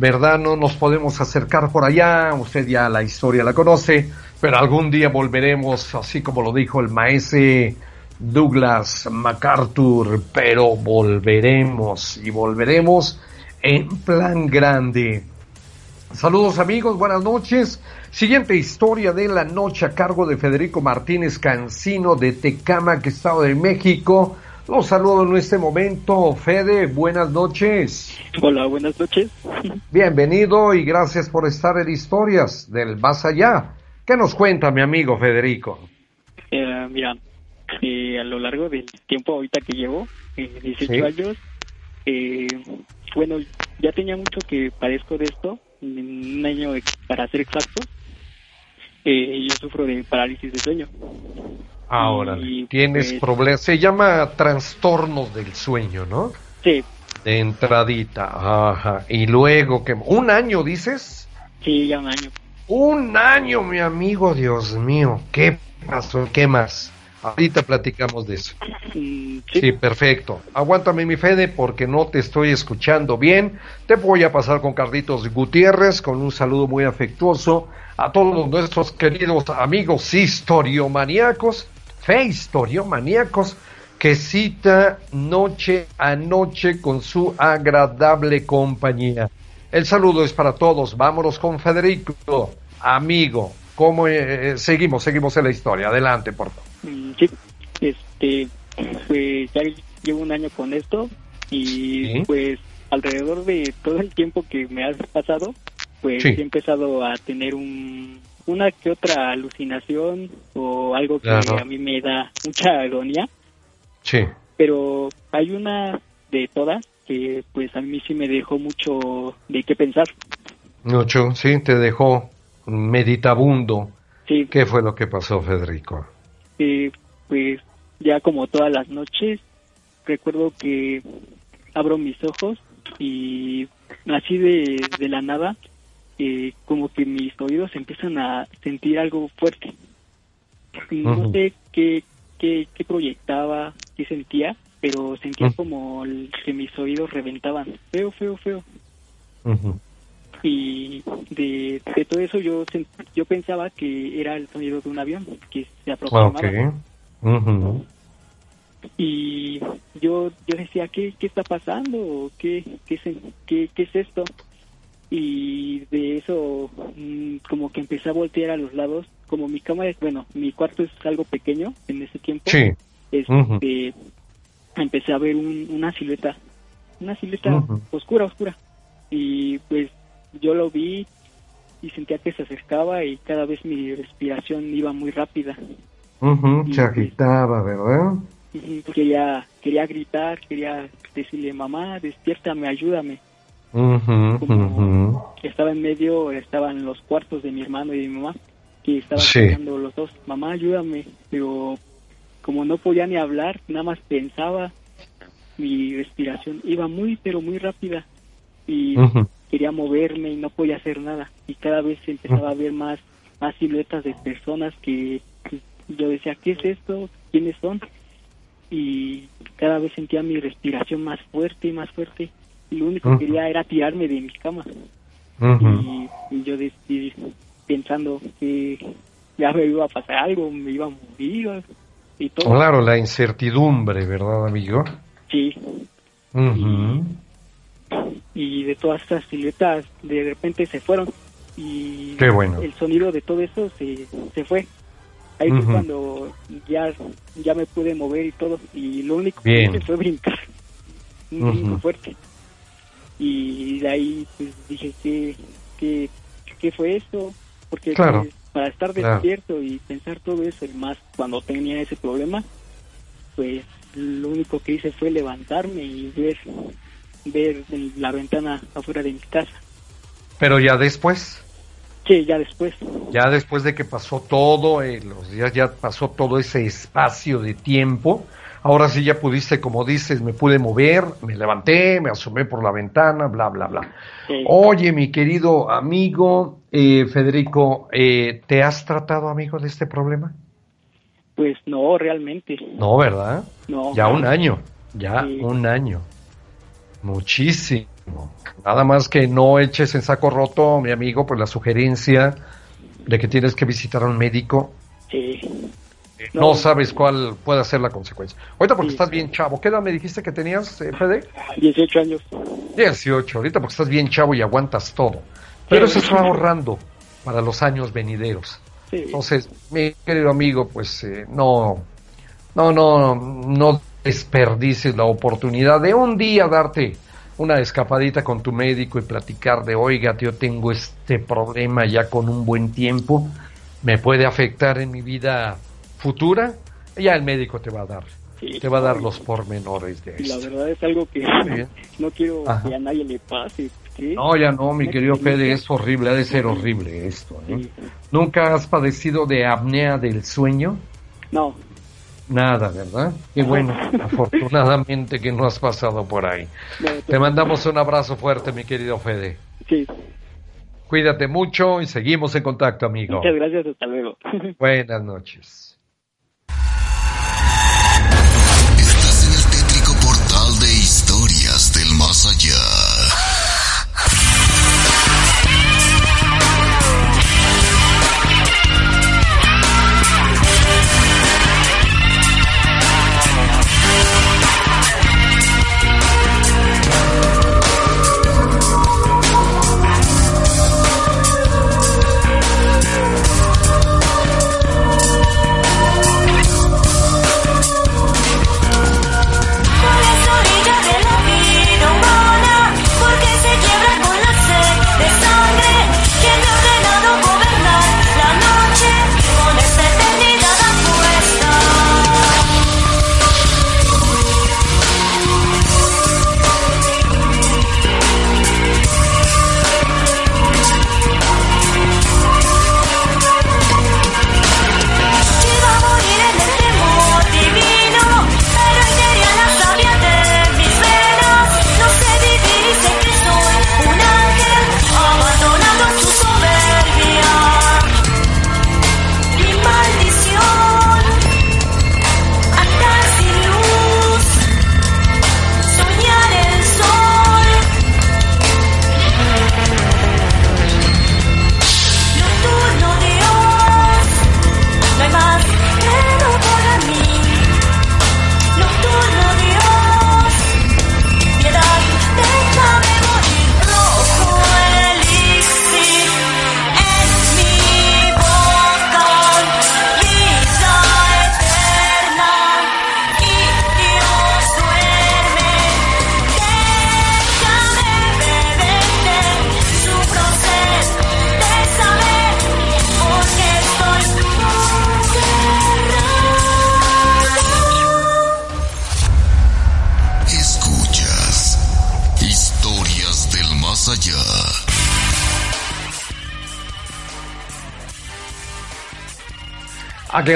¿verdad? No nos podemos acercar por allá, usted ya la historia la conoce, Pero algún día volveremos, así como lo dijo el maese Douglas MacArthur, pero volveremos y volveremos en plan grande. Saludos amigos, buenas noches. Siguiente historia de la noche a cargo de Federico Martínez Cancino de Tecamac, Estado de México. Los saludo en este momento, Fede, buenas noches. Hola, buenas noches. Bienvenido y gracias por estar en Historias del Más Allá. ¿Qué nos cuenta mi amigo Federico? Eh, mira, eh, a lo largo del tiempo ahorita que llevo, eh, 18 años, eh, bueno, ya tenía mucho que padezco de esto, un año para ser exacto, eh, yo sufro de parálisis de sueño. Ahora, tienes pues, problemas, se llama trastornos del sueño, ¿no? Sí. De entradita, ajá. Y luego, que ¿un año dices? Sí, ya un año. Un año, mi amigo, Dios mío. ¿Qué pasó? ¿Qué más? Ahorita platicamos de eso. Mm, ¿Sí? perfecto. Aguántame mi Fede porque no te estoy escuchando bien. Te voy a pasar con Carlitos Gutiérrez con un saludo muy afectuoso a todos nuestros queridos amigos historiomaníacos, fe historiomaníacos que cita noche a noche con su agradable compañía. El saludo es para todos. Vámonos con Federico, amigo. ¿Cómo eh, eh, seguimos? Seguimos en la historia. Adelante, por favor. Mm, sí, este, pues ya llevo un año con esto y pues alrededor de todo el tiempo que me ha pasado, pues he empezado a tener un, una que otra alucinación o algo que a mí me da mucha agonía. Sí. Pero hay una de todas que pues a mí sí me dejó mucho de qué pensar. Mucho, sí, te dejó meditabundo. Sí. ¿Qué fue lo que pasó, Federico? Eh, pues ya como todas las noches, recuerdo que abro mis ojos y así de, de la nada, eh, como que mis oídos empiezan a sentir algo fuerte. No sé qué, qué, qué proyectaba, qué sentía, pero sentía como que mis oídos reventaban, feo, feo, feo. Y de, de, todo eso yo yo pensaba que era el sonido de un avión que se aproximaba. Y yo yo decía, ¿qué, qué está pasando? ¿Qué, qué, qué, qué es esto? Y de eso mm, como que empecé a voltear a los lados, como mi cama es, bueno, mi cuarto es algo pequeño en ese tiempo. Sí. Este, empecé a ver una silueta, una silueta oscura, oscura. Y pues yo lo vi y sentía que se acercaba y cada vez mi respiración iba muy rápida. se agitaba, ¿verdad? quería, quería gritar, quería decirle, mamá, despiértame, ayúdame. Estaba en medio, estaban los cuartos de mi hermano y de mi mamá, que estaban los dos, mamá, ayúdame, pero como no podía ni hablar, nada más pensaba, mi respiración iba muy, pero muy rápida y quería moverme y no podía hacer nada. Y cada vez empezaba a ver más, más siluetas de personas que yo decía, ¿qué es esto? ¿Quiénes son? Y cada vez sentía mi respiración más fuerte y más fuerte. Y lo único que quería era tirarme de mi cama. y, yo decidí, pensando que ya me iba a pasar algo, me iba a morir y todo. Claro, la incertidumbre, ¿verdad, amigo? Sí. y, de todas estas siluetas de repente se fueron y el sonido de todo eso se, se fue. Ahí fue cuando ya, ya me pude mover y todo y lo único que hice fue brincar, un fuerte. Y de ahí pues dije, ¿qué, qué, qué fue esto? Porque claro. Pues, para estar despierto y pensar todo eso y más cuando tenía ese problema, pues lo único que hice fue levantarme y ver, ver la ventana afuera de mi casa. Pero ya después. Sí, ya después. Ya después de que pasó todo, eh, los días ya pasó todo ese espacio de tiempo. Ahora sí ya pudiste, como dices, me pude mover, me levanté, me asomé por la ventana, bla, bla, bla. Oye, mi querido amigo eh, Federico, eh, ¿te has tratado, amigo, de este problema? Pues no, realmente. No, ¿verdad? No. Ya un año, ya un año. Muchísimo. Nada más que no eches en saco roto, mi amigo, pues la sugerencia de que tienes que visitar a un médico. Sí. No, sabes cuál puede ser la consecuencia. Ahorita porque estás bien chavo. ¿Qué edad me dijiste que tenías, eh, Fede? 18 años. 18, ahorita porque estás bien chavo y aguantas todo. Pero eso se va ahorrando para los años venideros. Entonces, mi querido amigo, pues eh, no, no, no, no desperdices la oportunidad de un día darte una escapadita con tu médico y platicar de, oiga, yo tengo este problema ya con un buen tiempo, me puede afectar en mi vida futura, ya el médico te va a dar. te va a dar los pormenores de esto. La verdad es algo que no quiero que a nadie le pase. No, ya no, mi querido Fede, es horrible, ha de ser horrible esto. ¿Nunca has padecido de apnea del sueño? No. Nada, ¿verdad? Qué bueno, afortunadamente que no has pasado por ahí. Te mandamos un abrazo fuerte, mi querido Fede. Sí. Cuídate mucho y seguimos en contacto, amigo. Muchas gracias, hasta luego. Buenas noches. Más allá.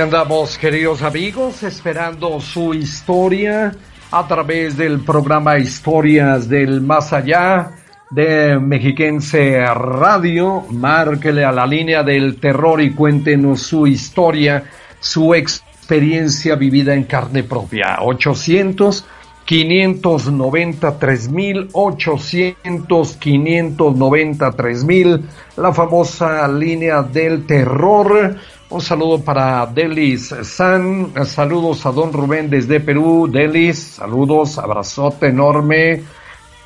Andamos, queridos amigos, esperando su historia a través del programa Historias del Más Allá de Mexiquense Radio. Márquele a la línea del terror y cuéntenos su historia, su experiencia vivida en carne propia. 800 593 mil, 800 593 mil, la famosa línea del terror un saludo para Delis San, saludos a Don Rubén desde Perú, Delis, saludos, abrazote enorme.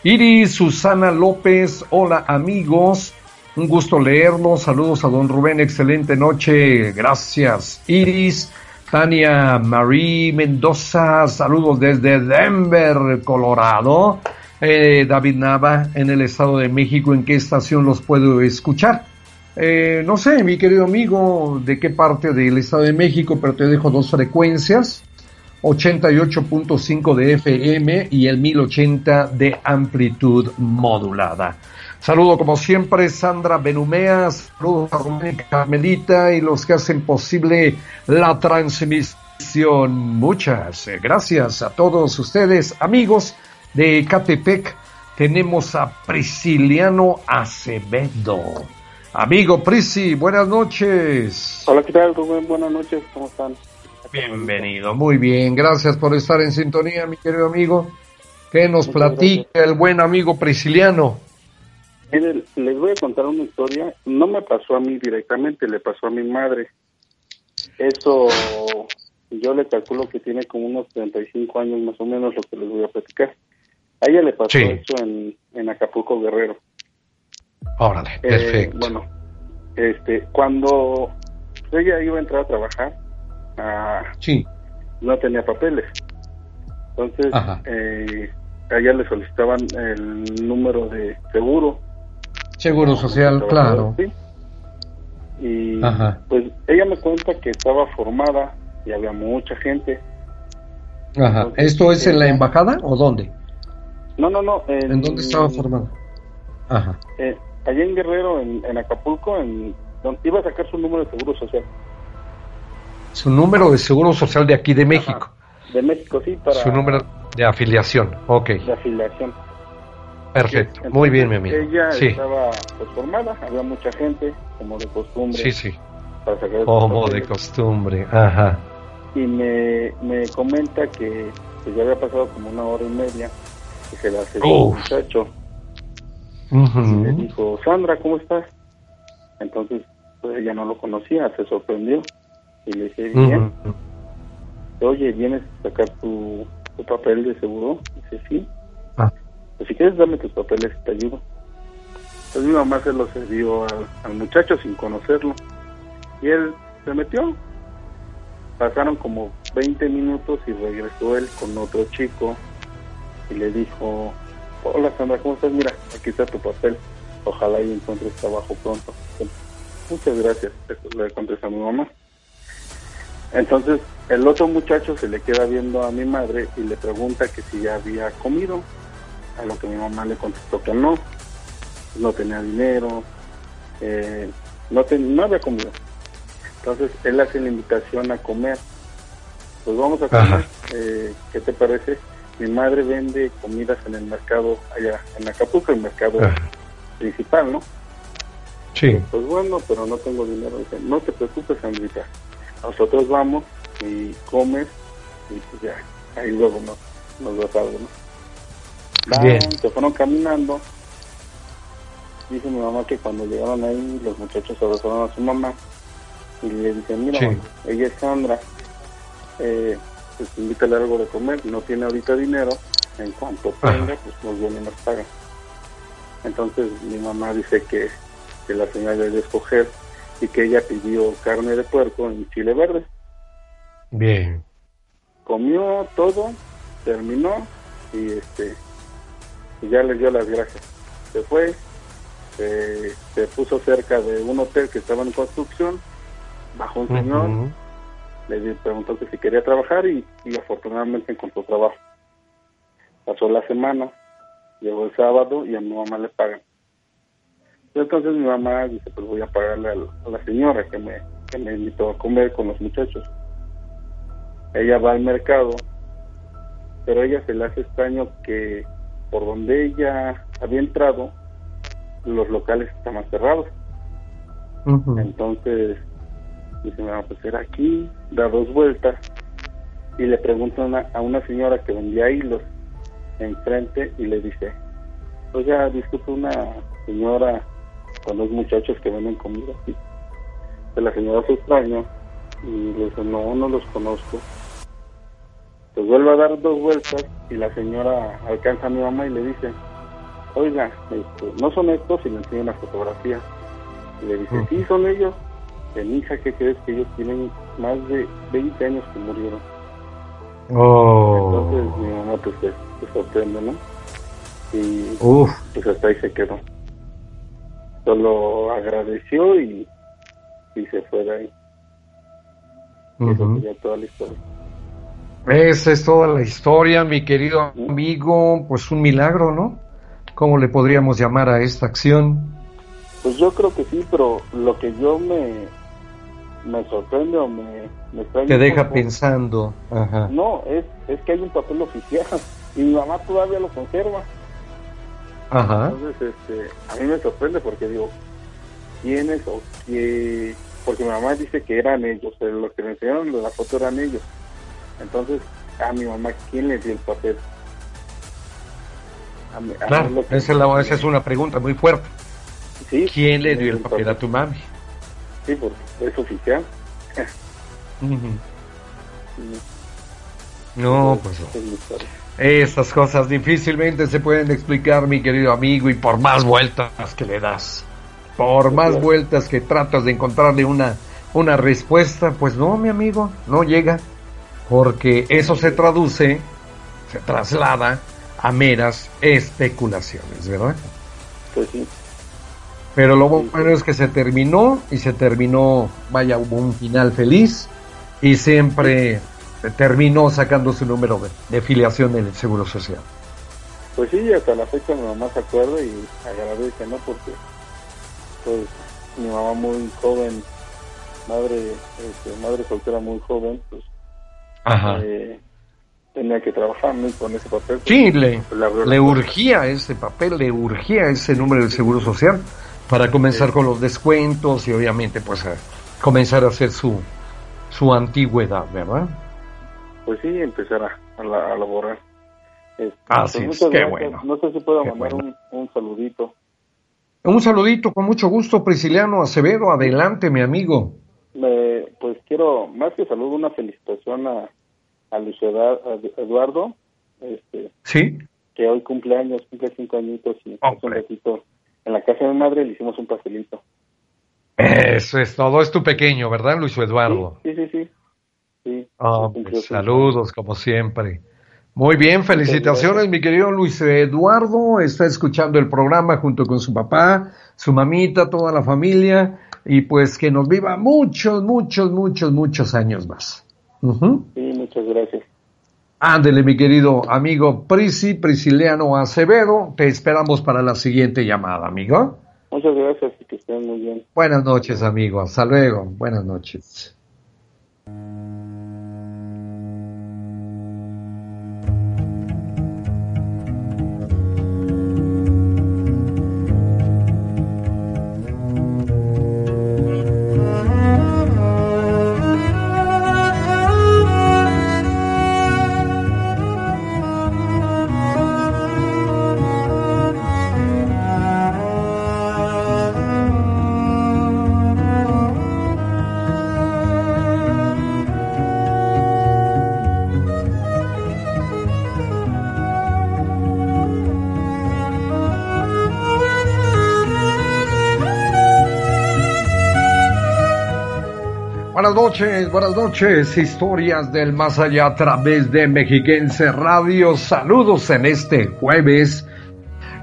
Iris Susana López, hola amigos, un gusto leerlos, saludos a Don Rubén, excelente noche, gracias. Iris, Tania Marie Mendoza, saludos desde Denver, Colorado. Eh, David Nava, en el Estado de México, ¿en qué estación los puedo escuchar? Eh, no sé, mi querido amigo, de qué parte del Estado de México, pero te dejo dos frecuencias. 88.5 de FM y el 1080 de amplitud modulada. Saludo como siempre Sandra Benumeas, saludos a Román Carmelita y los que hacen posible la transmisión. Muchas gracias a todos ustedes, amigos de Catepec. Tenemos a Prisciliano Acevedo. Amigo Prisi, buenas noches. Hola, ¿qué tal, Rubén? Buenas noches, ¿cómo están? Bienvenido, muy bien, gracias por estar en sintonía, mi querido amigo. ¿Qué nos platica el buen amigo Prisciliano? Miren, les voy a contar una historia. No me pasó a mí directamente, le pasó a mi madre. Eso yo le calculo que tiene como unos 35 años más o menos lo que les voy a platicar. A ella le pasó eso en, en Acapulco Guerrero. Órale, eh, perfecto. Bueno, este, cuando ella iba a entrar a trabajar, ah, sí. no tenía papeles. Entonces, eh, a ella le solicitaban el número de seguro. Seguro social, claro. Y pues ella me cuenta que estaba formada y había mucha gente. Ajá. ¿Esto es en la embajada o dónde? No, no, no. ¿En, dónde estaba formada? Ajá. Eh, allá en Guerrero, en, Acapulco, en, donde iba a sacar su número de seguro social. Su número de seguro social de aquí de México. De México, sí, para... Su número de afiliación, ok. De afiliación. Perfecto, muy bien, mi amigo. Ella estaba pues, formada, había mucha gente, como de costumbre. Sí, sí. como de costumbre, ajá. Y me, me comenta que, ya había pasado como una hora y media y se le hace muchacho. Y le dijo, Sandra, ¿cómo estás? Entonces, pues ella no lo conocía, se sorprendió. Y le dije, bien. Oye, ¿vienes a sacar tu, tu papel de seguro? Dice, sí. Ah. Pues si quieres, dame tus papeles y te ayudo. Pues mi mamá se los cedió al, muchacho sin conocerlo. Y él se metió. Pasaron como 20 minutos y regresó él con otro chico y le dijo, hola Sandra, ¿cómo estás? Mira, aquí está tu papel. Ojalá y encuentres trabajo pronto. Muchas gracias, le contesta a mi mamá. Entonces el otro muchacho se le queda viendo a mi madre y le pregunta que si ya había comido, a lo que mi mamá le contestó que no, no tenía dinero, eh, no, no había comido. Entonces él hace la invitación a comer. Pues vamos a comer, eh, ¿qué te parece? Mi madre vende comidas en el mercado allá en Acapulco, el mercado principal, ¿no? Sí. Pues bueno, pero no tengo dinero. Dice, no te preocupes, Andrita nosotros vamos y comes y pues ya, ahí luego nos, nos das algo, ¿no? Bien. se fueron caminando. Dice mi mamá que cuando llegaron ahí, los muchachos abrazaron a su mamá y le dicen, mira, ella es Sandra, eh, pues invítale algo de comer, no tiene ahorita dinero, en cuanto tenga, pues nos viene y nos paga. Entonces mi mamá dice que, que la señora debe escoger y que ella pidió carne de puerco en chile verde. Bien. Comió todo, terminó y este y ya le dio las gracias. Se fue, se, puso cerca de un hotel que estaba en construcción, bajó un señor, le preguntó que si quería trabajar y, y afortunadamente encontró trabajo. Pasó la semana, llegó el sábado y a mi mamá le pagan. Entonces mi mamá dice, pues voy a pagarle a la señora que me, que me invitó a comer con los muchachos. Ella va al mercado, pero ella se le hace extraño que por donde ella había entrado, los locales estaban cerrados. Entonces, dice, mamá, pues era aquí, da dos vueltas, y le pregunta a una señora que vendía hilos enfrente y le dice, oiga, disculpe una señora con los muchachos que venden comida aquí. De la señora se extraña y le dice, no, no los conozco. Pues vuelve a dar dos vueltas y la señora alcanza a mi mamá y le dice, oiga, este, no son estos y le enseña una fotografía. Y le dice, sí, son ellos. De mi hija, ¿qué crees que ellos tienen más de 20 años que murieron? Oh. Entonces mi mamá pues se, sorprende, ¿no? Y pues hasta ahí se quedó solo agradeció y, y se fue de ahí. Esa toda la historia. Esa es toda la historia, mi querido amigo. Pues un milagro, ¿no? ¿Cómo le podríamos llamar a esta acción? Pues yo creo que sí, pero lo que yo me, me sorprende o me, me Te deja pensando. No, es, es que hay un papel oficial [LAUGHS] y mi mamá todavía lo conserva. Ajá. Entonces, este, a mí me sorprende porque digo, ¿quiénes o qué? Porque mi mamá dice que eran ellos, pero los que me enseñaron de la foto eran ellos. Entonces, a mi mamá, ¿quién le dio el papel? claro, esa, es una pregunta muy fuerte. ¿Quién le dio el papel a tu mami? Sí, porque es oficial. No, pues Estas cosas difícilmente se pueden explicar, mi querido amigo, y por más vueltas que le das, por más vueltas que tratas de encontrarle una, una respuesta, pues no, mi amigo, no llega, porque eso se traduce, se traslada a meras especulaciones, ¿verdad? Pues sí. Pero lo bueno es que se terminó y se terminó, vaya, hubo un final feliz y siempre terminó sacando su número de, filiación en el Seguro Social. Pues sí, hasta la fecha mi mamá se acuerda y agradece, ¿no? Porque pues mi mamá muy joven, madre este, madre soltera muy joven, pues eh, tenía que trabajar con ese papel. Sí, le, pues, le urgía ese papel, le urgía ese número del Seguro Social para comenzar con los descuentos y obviamente pues comenzar a hacer su, su antigüedad, ¿verdad? Pues sí, empezar a, a, laborar. Este, Así pues es, qué bueno. No sé si puedo mandar un, un, saludito. Un saludito, con mucho gusto, Prisciliano Acevedo. Adelante, mi amigo. pues quiero, más que saludo, una felicitación a, a Luis Eduardo. Este, sí. Que hoy cumple años, cumple cinco añitos y un ratito en la casa de mi madre le hicimos un pastelito. Eso es todo, es tu pequeño, ¿verdad, Luis Eduardo? Sí, sí, sí. sí. Ah, pues, saludos, como siempre. Muy bien, felicitaciones, mi querido Luis Eduardo. Está escuchando el programa junto con su papá, su mamita, toda la familia. Y pues que nos viva muchos, muchos, muchos, muchos años más. Sí, muchas gracias. Ándele, mi querido amigo Prisi, Prisciliano Acevedo. Te esperamos para la siguiente llamada, amigo. Muchas gracias y que estén muy bien. Buenas noches, amigo. Hasta luego. Buenas noches. Noches, buenas noches. Historias del más allá a través de Mexiquense Radio. Saludos en este jueves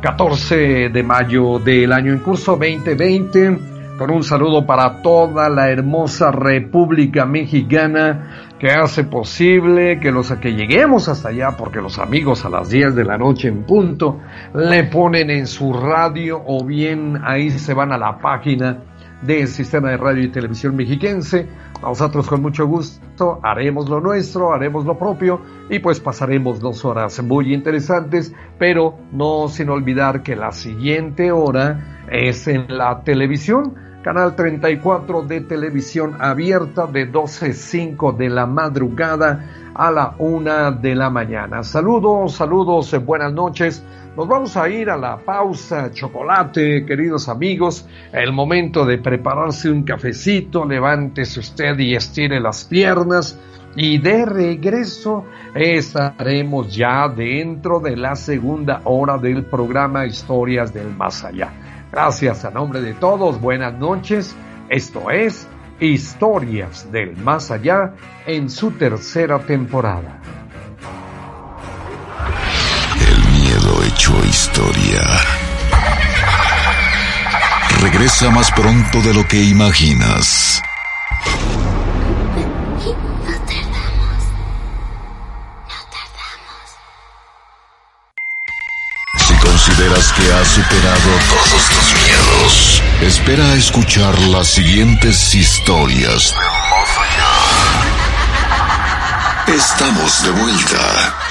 14 de mayo del año en curso 2020. Con un saludo para toda la hermosa República Mexicana que hace posible que los que lleguemos hasta allá, porque los amigos a las 10 de la noche en punto le ponen en su radio o bien ahí se van a la página del sistema de radio y televisión mexiquense. Nosotros con mucho gusto haremos lo nuestro, haremos lo propio y pues pasaremos dos horas muy interesantes, pero no sin olvidar que la siguiente hora es en la televisión. Canal 34 de televisión abierta de 12.05 de la madrugada a la 1 de la mañana. Saludos, saludos, buenas noches. Nos vamos a ir a la pausa chocolate, queridos amigos. El momento de prepararse un cafecito, levántese usted y estire las piernas. Y de regreso estaremos ya dentro de la segunda hora del programa Historias del Más Allá. Gracias a nombre de todos, buenas noches. Esto es Historias del Más Allá en su tercera temporada. hecho historia. Regresa más pronto de lo que imaginas. Consideras que has superado todos tus miedos, espera a escuchar las siguientes historias Estamos de vuelta.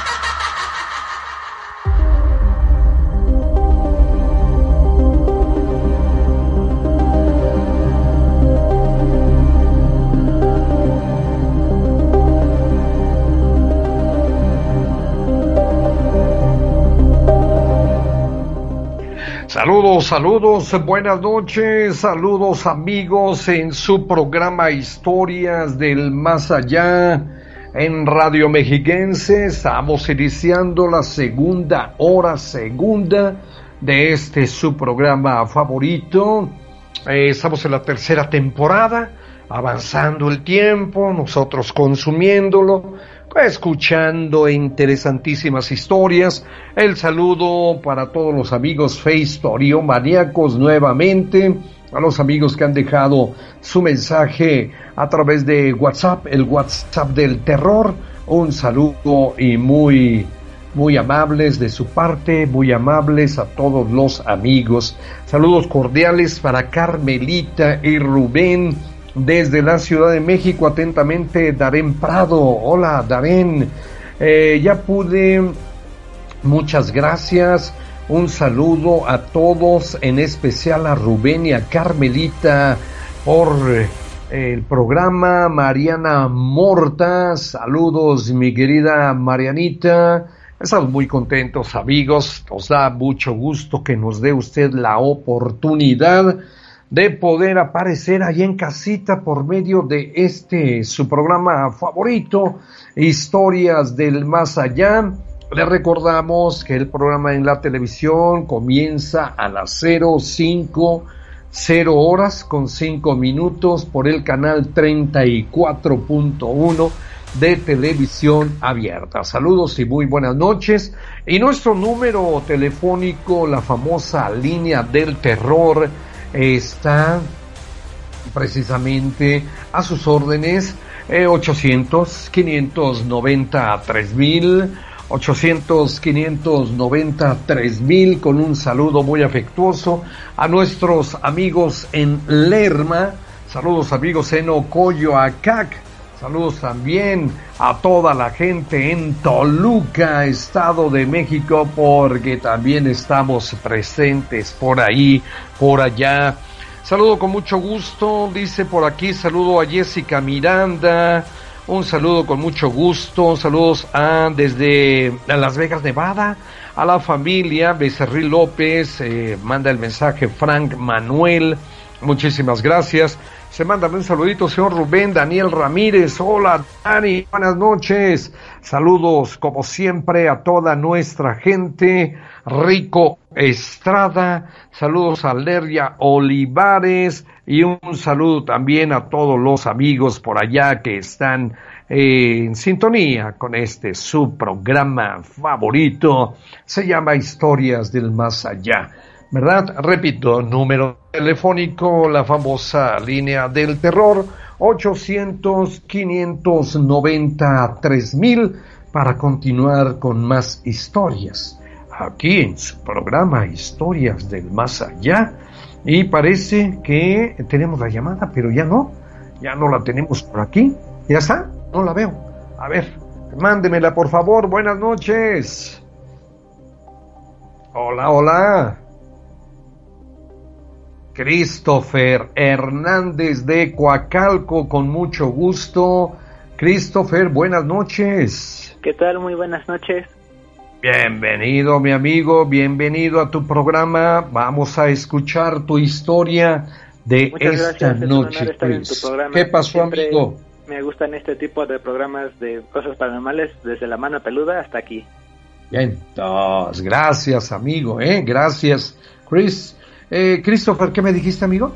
Saludos, saludos, buenas noches, saludos amigos en su programa Historias del Más Allá en Radio Mexiquense. Estamos iniciando la segunda hora, segunda de este su programa favorito. Eh, estamos en la tercera temporada, avanzando el tiempo, nosotros consumiéndolo escuchando interesantísimas historias. El saludo para todos los amigos Face maníacos nuevamente, a los amigos que han dejado su mensaje a través de WhatsApp, el WhatsApp del terror. Un saludo y muy muy amables de su parte, muy amables a todos los amigos. Saludos cordiales para Carmelita y Rubén desde la Ciudad de México, atentamente, Darén Prado. Hola, Darén. Eh, ya pude. Muchas gracias. Un saludo a todos, en especial a Rubén y a Carmelita por eh, el programa. Mariana Morta, saludos mi querida Marianita. Estamos muy contentos amigos, nos da mucho gusto que nos dé usted la oportunidad de poder aparecer ahí en casita por medio de este su programa favorito, Historias del Más Allá. Le recordamos que el programa en la televisión comienza a las 05 0 horas con 5 minutos por el canal 34.1 de televisión abierta. Saludos y muy buenas noches. Y nuestro número telefónico, la famosa línea del terror, está precisamente a sus órdenes 800 590 3000 800 590 3000 con un saludo muy afectuoso a nuestros amigos en Lerma. Saludos amigos en Ocoyoacac saludos también a toda la gente en Toluca Estado de México porque también estamos presentes por ahí por allá. Saludo con mucho gusto, dice por aquí, saludo a Jessica Miranda, un saludo con mucho gusto, saludos a desde Las Vegas, Nevada, a la familia Becerril López, eh, manda el mensaje Frank Manuel, muchísimas gracias. Se manda un saludito, señor Rubén Daniel Ramírez. Hola, Dani, buenas noches. Saludos, como siempre, a toda nuestra gente. Rico Estrada. Saludos a Leria Olivares. Y un saludo también a todos los amigos por allá que están eh, en sintonía con este su programa favorito. Se llama Historias del Más Allá. ¿Verdad? Repito, número telefónico, la famosa línea del terror, 800-590-3000, para continuar con más historias. Aquí en su programa Historias del Más Allá. Y parece que tenemos la llamada, pero ya no. Ya no la tenemos por aquí. ¿Ya está? No la veo. A ver, mándemela por favor. Buenas noches. Hola, hola. Christopher Hernández de Coacalco, con mucho gusto. Christopher, buenas noches. ¿Qué tal? Muy buenas noches. Bienvenido, mi amigo, bienvenido a tu programa. Vamos a escuchar tu historia de esta noche. ¿Qué pasó, amigo? Me gustan este tipo de programas de cosas paranormales, desde la mano peluda hasta aquí. Bien, gracias, amigo, ¿eh? Gracias, Chris. Eh, Christopher, ¿qué me dijiste, amigo?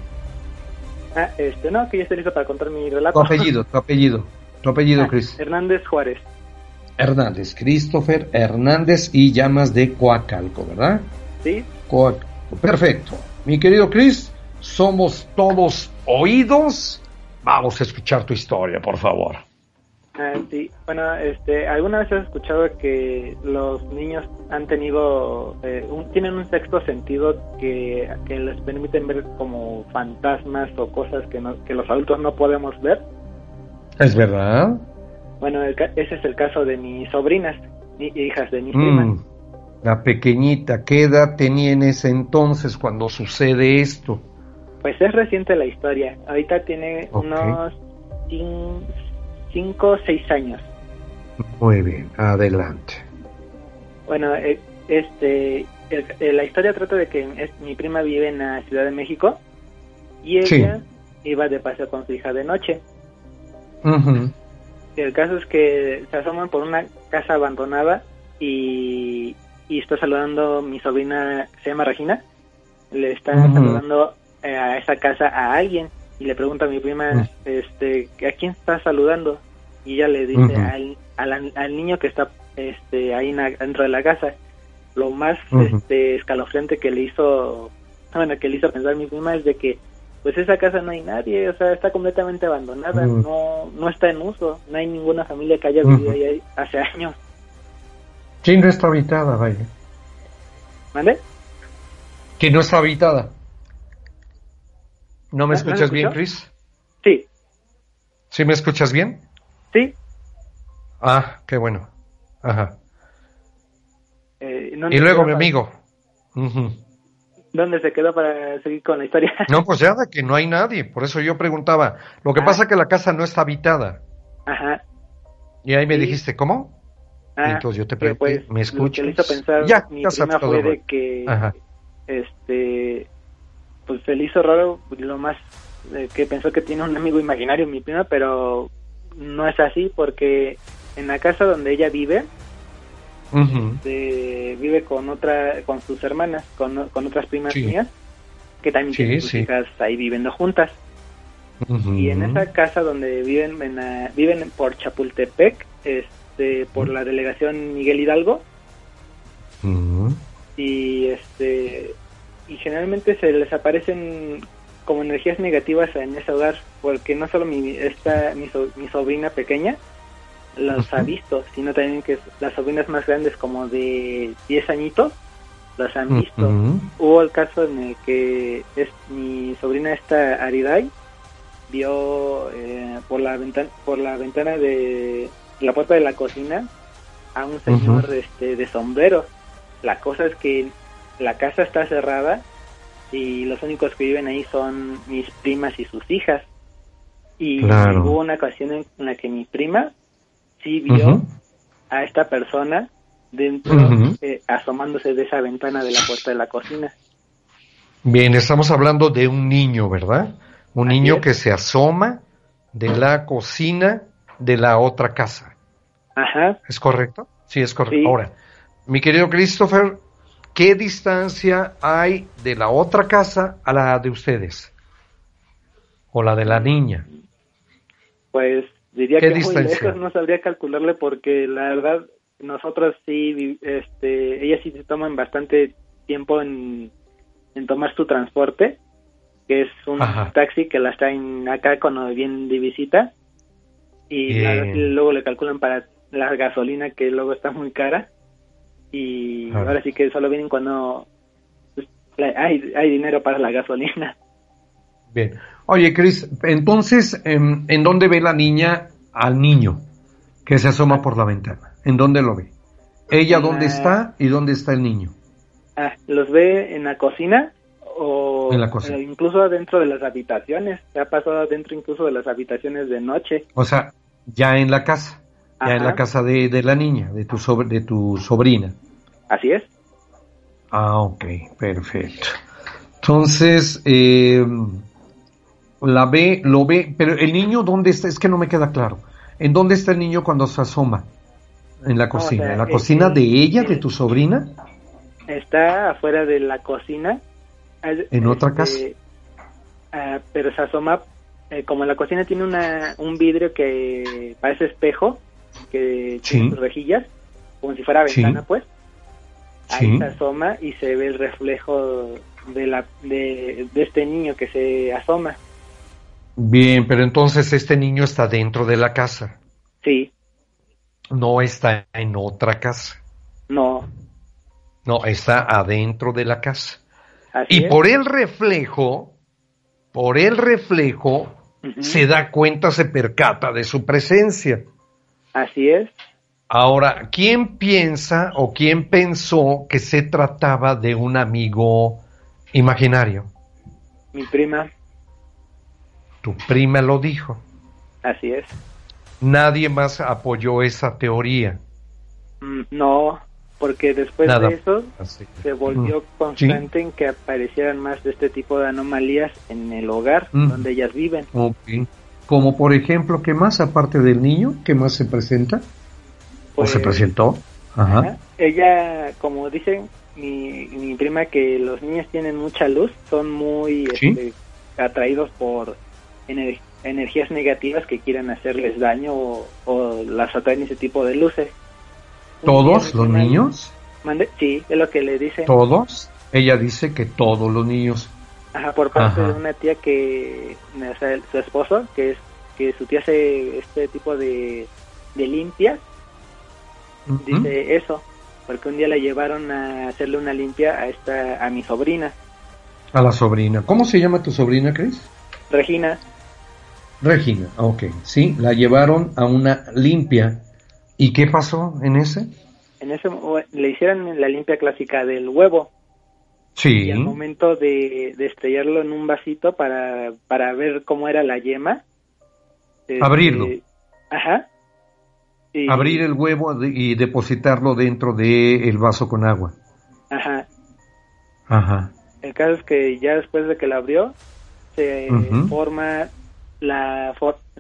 Ah, este, no, que ya estoy listo para contar mi relato. Tu apellido, tu apellido, tu apellido, ah, Chris. Hernández Juárez. Hernández, Christopher Hernández y llamas de Coacalco, ¿verdad? Sí. Coacalco. Perfecto. Mi querido Chris, somos todos oídos. Vamos a escuchar tu historia, por favor. Ah, sí, bueno, este, ¿alguna vez has escuchado que los niños han tenido, eh, tienen un sexto sentido que, les permiten ver como fantasmas o cosas que, que los adultos no podemos ver? ¿Es verdad? Bueno, ese es el caso de mis sobrinas, hijas de mis mm, primas. La pequeñita, ¿qué edad tenía en ese entonces cuando sucede esto? Pues es reciente la historia. Ahorita tiene unos 5 o 6 años. Muy bien, adelante. Bueno, eh, este, la historia trata de que mi prima vive en la Ciudad de México y ella iba de paseo con su hija de noche. El caso es que se asoman por una casa abandonada y, y está saludando mi sobrina, se llama Regina, le está saludando eh, a esa casa a alguien y le pregunta a mi prima, este, ¿a quién está saludando? Y ella le dice al, al, niño que está este, ahí dentro de la casa. Lo más este, escalofriante que le hizo, bueno, que le hizo pensar mi prima es de que pues esa casa no hay nadie, o sea, está completamente abandonada, no no está en uso, no hay ninguna familia que haya vivido ahí hace años. Sí, no está habitada, vaya. ¿Mande? Que no está habitada. ¿No me escuchas bien, Chris? Sí. ¿Sí me escuchas bien? Sí. Ah, qué bueno. Ajá. Eh, y luego, mi amigo. ¿Dónde se quedó para seguir con la historia? [LAUGHS] No, pues ya de que no hay nadie, por eso yo preguntaba. Lo que ah. pasa es que la casa no está habitada. Ajá. Y ahí me dijiste, ¿cómo? Ah, entonces yo te pregunté, pues, ¿me escuchas? Lo que hizo pensar ya, mi prima fue de que, este, pues se le hizo raro lo más eh, que pensó que tiene un amigo imaginario mi prima, pero no es así porque en la casa donde ella vive, este, vive con otra, con sus hermanas, con, con otras primas mías, que también tienen sus hijas ahí viviendo juntas. Y en esa casa donde viven, viven por Chapultepec, este, por la delegación Miguel Hidalgo. Y este, y generalmente se les aparecen como energías negativas en ese hogar, porque no solo mi, esta, mi, mi sobrina pequeña, los ha visto, sino también que las sobrinas más grandes como de 10 añitos las han visto. Hubo el caso en el que es mi sobrina esta Aridai vio eh, por la ventana por la ventana de la puerta de la cocina a un señor este de sombrero. La cosa es que la casa está cerrada y los únicos que viven ahí son mis primas y sus hijas. Y hubo una ocasión en la que mi prima sí vio a esta persona dentro, eh, asomándose de esa ventana de la puerta de la cocina. Bien, estamos hablando de un niño, ¿verdad? Un niño que se asoma de la cocina de la otra casa. Ajá. ¿Es correcto? Sí, es correcto. Ahora, mi querido Christopher, ¿qué distancia hay de la otra casa a la de ustedes? ¿O la de la niña? Pues Diría que muy lejos, no sabría calcularle porque la verdad nosotros sí, este, ellas sí se toman bastante tiempo en, tomar su transporte, que es un taxi que las traen acá cuando vienen de visita y luego le calculan para la gasolina que luego está muy cara y ahora sí que solo vienen cuando pues, hay, hay dinero para la gasolina. Bien. Oye, Cris, entonces, ¿en, ¿en, dónde ve la niña al niño que se asoma por la ventana? ¿En dónde lo ve? ¿Ella dónde está y dónde está el niño? Ah, los ve en la cocina o en la cocina. incluso adentro de las habitaciones. Se ha pasado adentro incluso de las habitaciones de noche. O sea, ya en la casa. Ya en la casa de, de la niña, de tu, de tu sobrina. Así es. Ah, ok, perfecto. Entonces, eh, la ve, lo ve, pero el niño, ¿dónde está? Es que no me queda claro. ¿En dónde está el niño cuando se asoma? En la cocina. ¿En la cocina de ella, de tu sobrina? Está afuera de la cocina. ¿En otra casa? Ah, pero se asoma, eh, como la cocina tiene una, un vidrio que parece espejo, que tiene sus rejillas, como si fuera ventana, pues. Ahí se asoma y se ve el reflejo de, la, de, de este niño que se asoma. Bien, pero entonces este niño está dentro de la casa. Sí. No está en otra casa. No. No, está adentro de la casa. y por el reflejo, por el reflejo, se da cuenta, se percata de su presencia. Así es. Ahora, ¿quién piensa o quién pensó que se trataba de un amigo imaginario? Mi prima. Tu prima lo dijo. Así es. Nadie más apoyó esa teoría. Mm, no, porque después de eso se volvió constante en que aparecieran más de este tipo de anomalías en el hogar donde ellas viven. Como por ejemplo, ¿qué más aparte del niño? ¿Qué más se presenta? ¿O se pues, presentó? Ajá. Ella, como dicen mi, mi prima, que los niños tienen mucha luz, son muy este, atraídos por energías negativas que quieran hacerles daño o, las atraen ese tipo de luces. ¿Todos los niños? Sí, es lo que le dicen. ¿Todos? Ella dice que todos los niños. Ajá, por parte de una tía que, o sea, su esposo, que es que su tía hace este tipo de, de limpias, dice eso, porque un día la llevaron a hacerle una limpia a esta a mi sobrina. A la sobrina. ¿Cómo se llama tu sobrina, Cris? Regina. Regina, ok. Sí, la llevaron a una limpia. ¿Y qué pasó en ese? En ese le hicieron la limpia clásica del huevo. Sí. Y al momento de, estrellarlo en un vasito para, para ver cómo era la yema. Este, Abrirlo. ajá. Abrir el huevo y depositarlo dentro del el vaso con agua. Ajá. Ajá. El caso es que ya después de que la abrió, se forma la,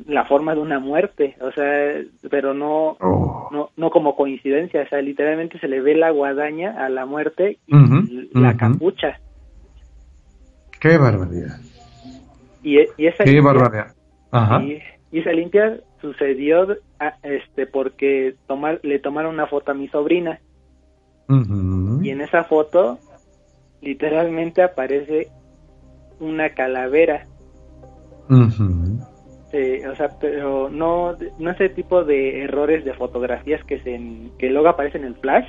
la forma de una muerte, o sea, pero no, oh. no, no como coincidencia, o sea, literalmente se le ve la guadaña a la muerte y la capucha. Qué barbaridad. Y, y esa Qué barbaridad. Ajá. Y, esa limpia sucedió ah, este porque tomar, le tomaron una foto a mi sobrina. Y en esa foto literalmente aparece una calavera o sea, pero no, no ese tipo de errores de fotografías que se que luego aparecen en el flash,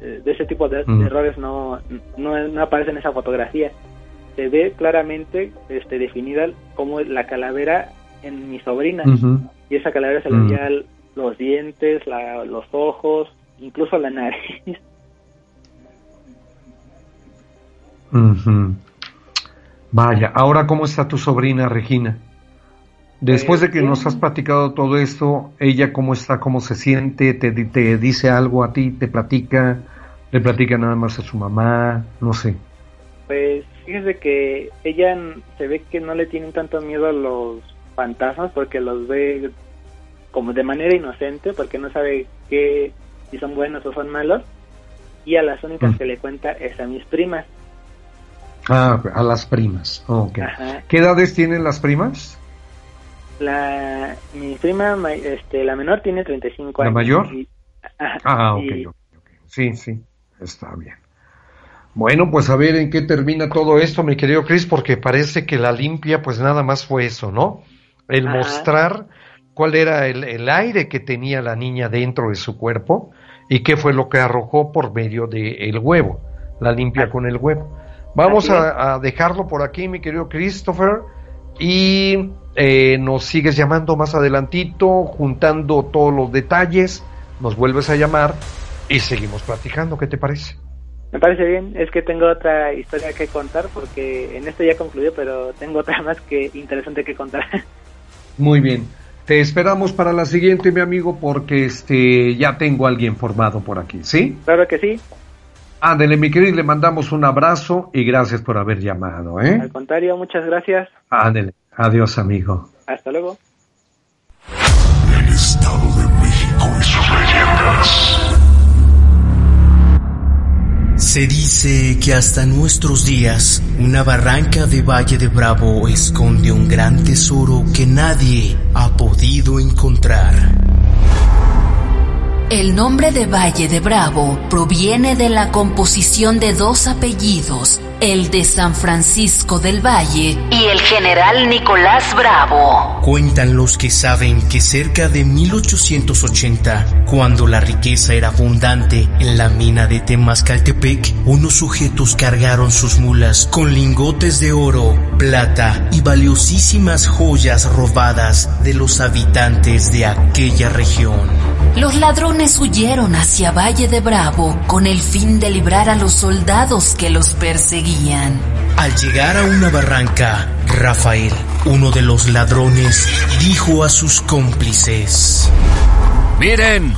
eh, de ese tipo de, errores no, no, no aparece en esa fotografía. Se ve claramente este, definida como la calavera en mi sobrina. Y esa calavera se le veía los dientes, los ojos, incluso la nariz. [LAUGHS] Vaya, ahora cómo está tu sobrina Regina? Después de que nos has platicado todo esto, ella cómo está, cómo se siente, te, te dice algo a ti, te platica, le platica nada más a su mamá, no sé. Pues fíjese que ella se ve que no le tienen tanto miedo a los fantasmas porque los ve como de manera inocente porque no sabe qué si son buenos o son malos y a las únicas mm. que le cuenta es a mis primas Ah, a las primas. Okay. ¿Qué edades tienen las primas? La, mi prima, este, la menor tiene 35 años. ¿La mayor? ah, ok, Sí, sí, está bien. Bueno, pues a ver en qué termina todo esto, mi querido Chris, porque parece que la limpia, pues nada más fue eso, ¿no? El mostrar cuál era el, el, aire que tenía la niña dentro de su cuerpo y qué fue lo que arrojó por medio del huevo, la limpia ah. con el huevo. Vamos a, dejarlo por aquí, mi querido Christopher, y eh, nos sigues llamando más adelantito, juntando todos los detalles, nos vuelves a llamar y seguimos platicando. ¿Qué te parece? Me parece bien, es que tengo otra historia que contar porque en esto ya concluyó, pero tengo otra más que interesante que contar. [LAUGHS] Muy bien. Te esperamos para la siguiente, mi amigo, porque este ya tengo a alguien formado por aquí, ¿sí? Claro que sí. Ándele, mi querido, le mandamos un abrazo y gracias por haber llamado, ¿eh? Al contrario, muchas gracias. Ándele, adiós, amigo. Hasta luego. El Estado de México y sus leyendas. Se dice que hasta nuestros días una barranca de Valle de Bravo esconde un gran tesoro que nadie ha podido encontrar. El nombre de Valle de Bravo proviene de la composición de dos apellidos, el de San Francisco del Valle y el general Nicolás Bravo. Cuentan los que saben que cerca de 1880, cuando la riqueza era abundante en la mina de Temascaltepec, unos sujetos cargaron sus mulas con lingotes de oro, plata y valiosísimas joyas robadas de los habitantes de aquella región. Los ladrones huyeron hacia Valle de Bravo con el fin de librar a los soldados que los perseguían. Al llegar a una barranca, Rafael, uno de los ladrones, dijo a sus cómplices, Miren,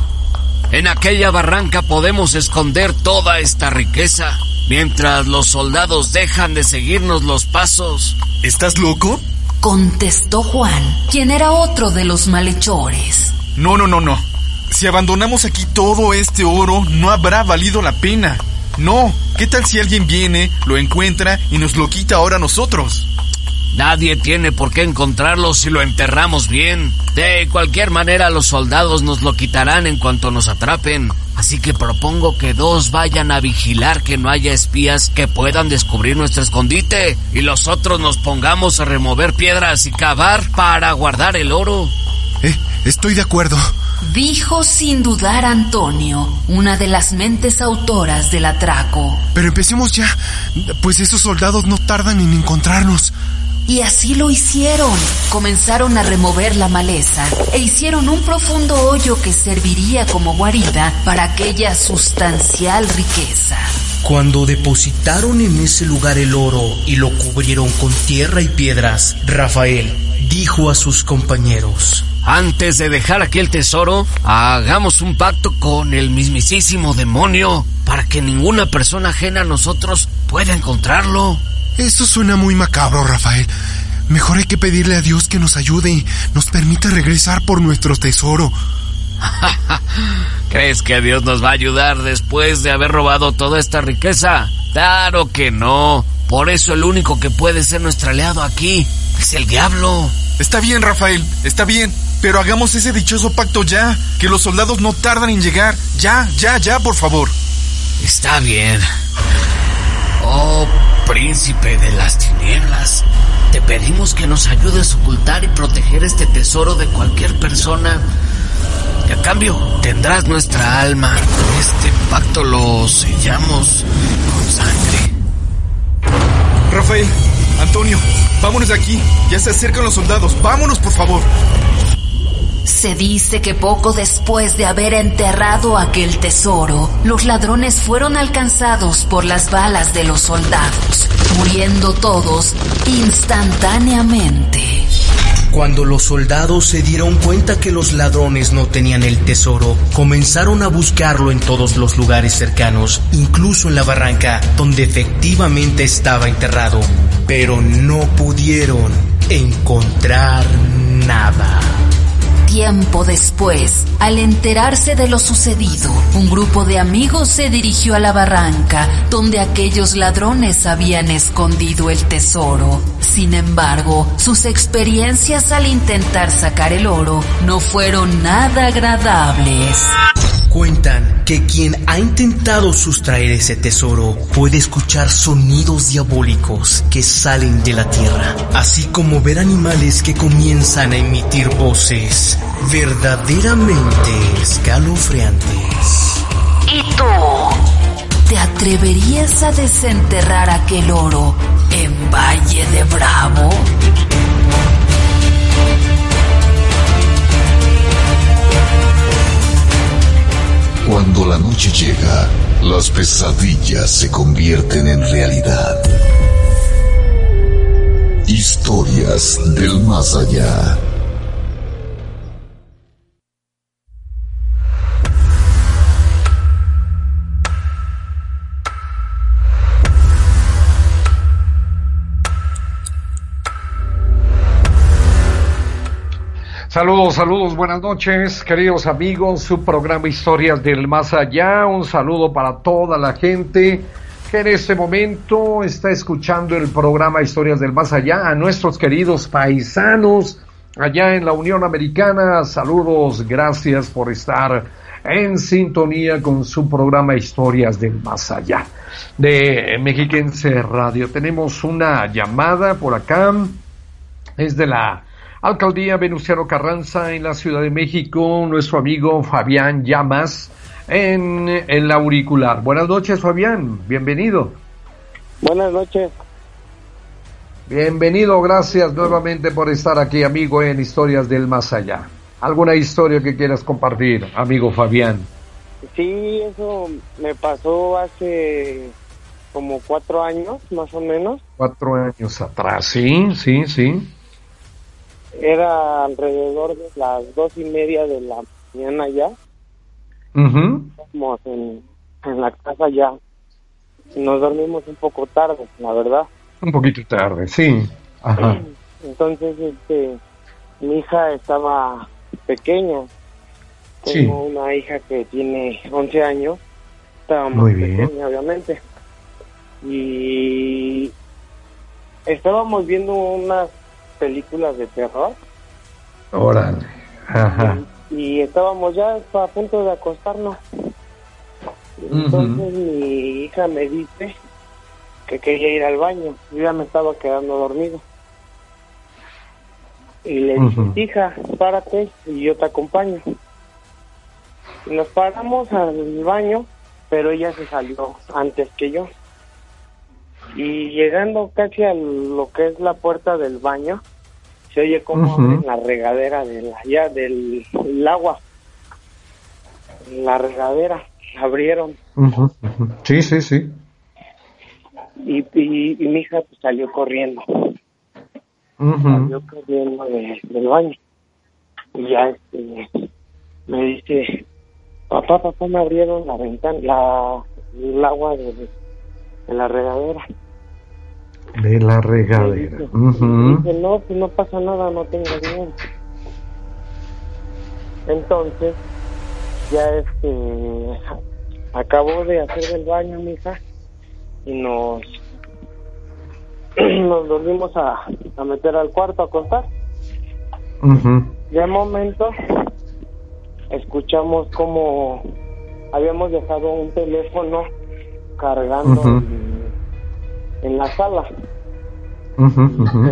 En aquella barranca podemos esconder toda esta riqueza, mientras los soldados dejan de seguirnos los pasos. ¿Estás loco? Contestó Juan, quien era otro de los malhechores. No, no, no, no. Si abandonamos aquí todo este oro, no habrá valido la pena. No, ¿qué tal si alguien viene, lo encuentra y nos lo quita ahora a nosotros? Nadie tiene por qué encontrarlo si lo enterramos bien. De cualquier manera los soldados nos lo quitarán en cuanto nos atrapen. Así que propongo que dos vayan a vigilar que no haya espías que puedan descubrir nuestro escondite y los otros nos pongamos a remover piedras y cavar para guardar el oro. Eh, estoy de acuerdo. Dijo sin dudar Antonio, una de las mentes autoras del atraco. Pero empecemos ya, pues esos soldados no tardan en encontrarnos. Y así lo hicieron. Comenzaron a remover la maleza e hicieron un profundo hoyo que serviría como guarida para aquella sustancial riqueza. Cuando depositaron en ese lugar el oro y lo cubrieron con tierra y piedras, Rafael dijo a sus compañeros, Antes de dejar aquí el tesoro, hagamos un pacto con el mismísimo demonio para que ninguna persona ajena a nosotros pueda encontrarlo. Eso suena muy macabro, Rafael. Mejor hay que pedirle a Dios que nos ayude y nos permita regresar por nuestro tesoro. [LAUGHS] ¿Crees que Dios nos va a ayudar después de haber robado toda esta riqueza? Claro que no. Por eso el único que puede ser nuestro aliado aquí es el diablo. Está bien, Rafael, está bien. Pero hagamos ese dichoso pacto ya, que los soldados no tardan en llegar. Ya, ya, ya, por favor. Está bien. Oh, príncipe de las tinieblas, te pedimos que nos ayudes a ocultar y proteger este tesoro de cualquier persona. Y a cambio tendrás nuestra alma. Este pacto lo sellamos con sangre. Rafael, Antonio, vámonos de aquí. Ya se acercan los soldados. Vámonos, por favor. Se dice que poco después de haber enterrado aquel tesoro, los ladrones fueron alcanzados por las balas de los soldados, muriendo todos instantáneamente. Cuando los soldados se dieron cuenta que los ladrones no tenían el tesoro, comenzaron a buscarlo en todos los lugares cercanos, incluso en la barranca donde efectivamente estaba enterrado, pero no pudieron encontrar nada. Tiempo después, al enterarse de lo sucedido, un grupo de amigos se dirigió a la barranca donde aquellos ladrones habían escondido el tesoro. Sin embargo, sus experiencias al intentar sacar el oro no fueron nada agradables. Cuentan que quien ha intentado sustraer ese tesoro puede escuchar sonidos diabólicos que salen de la tierra, así como ver animales que comienzan a emitir voces verdaderamente escalofriantes. ¿Y tú? ¿Te atreverías a desenterrar aquel oro en Valle de Bravo? Cuando la noche llega, las pesadillas se convierten en realidad. Historias del más allá. Saludos, saludos, buenas noches, queridos amigos, su programa Historias del Más Allá. Un saludo para toda la gente que en este momento está escuchando el programa Historias del Más Allá, a nuestros queridos paisanos allá en la Unión Americana. Saludos, gracias por estar en sintonía con su programa Historias del Más Allá de Mexiquense Radio. Tenemos una llamada por acá, es de la Alcaldía Venustiano Carranza en la Ciudad de México, nuestro amigo Fabián Llamas en el auricular. Buenas noches, Fabián, bienvenido. Buenas noches. Bienvenido, gracias nuevamente por estar aquí, amigo, en Historias del Más Allá. ¿Alguna historia que quieras compartir, amigo Fabián? Sí, eso me pasó hace como cuatro años, más o menos. Cuatro años atrás, sí, sí, sí. Era alrededor de las dos y media de la mañana ya. estábamos en, en la casa ya. Nos dormimos un poco tarde, la verdad. Un poquito tarde, sí. Ajá. Entonces, este, mi hija estaba pequeña. Tengo una hija que tiene 11 años. Estaba muy, pequeña, obviamente. Y estábamos viendo unas películas de terror. Órale. Ajá. Y, estábamos ya a punto de acostarnos. Entonces mi hija me dice que quería ir al baño. Yo ya me estaba quedando dormido. Y le dije, hija, párate y yo te acompaño. Y nos paramos al baño, pero ella se salió antes que yo. Y llegando casi a lo que es la puerta del baño, se oye como abren la regadera de la, del agua. La regadera, abrieron. Sí, sí, sí. Y, y, mi hija pues, salió corriendo. Salió corriendo del baño. Y ya este, me dice, papá, papá, me abrieron la ventana, la, el agua de, de la regadera. De la regadera. Dice, no, pues no pasa nada, no tengo miedo. Entonces, ya este, acabó de hacer el baño, mi hija, y nos, [CLEARS THROAT] nos volvimos a, a meter al cuarto a contar. De momento, escuchamos como habíamos dejado un teléfono cargando en la sala.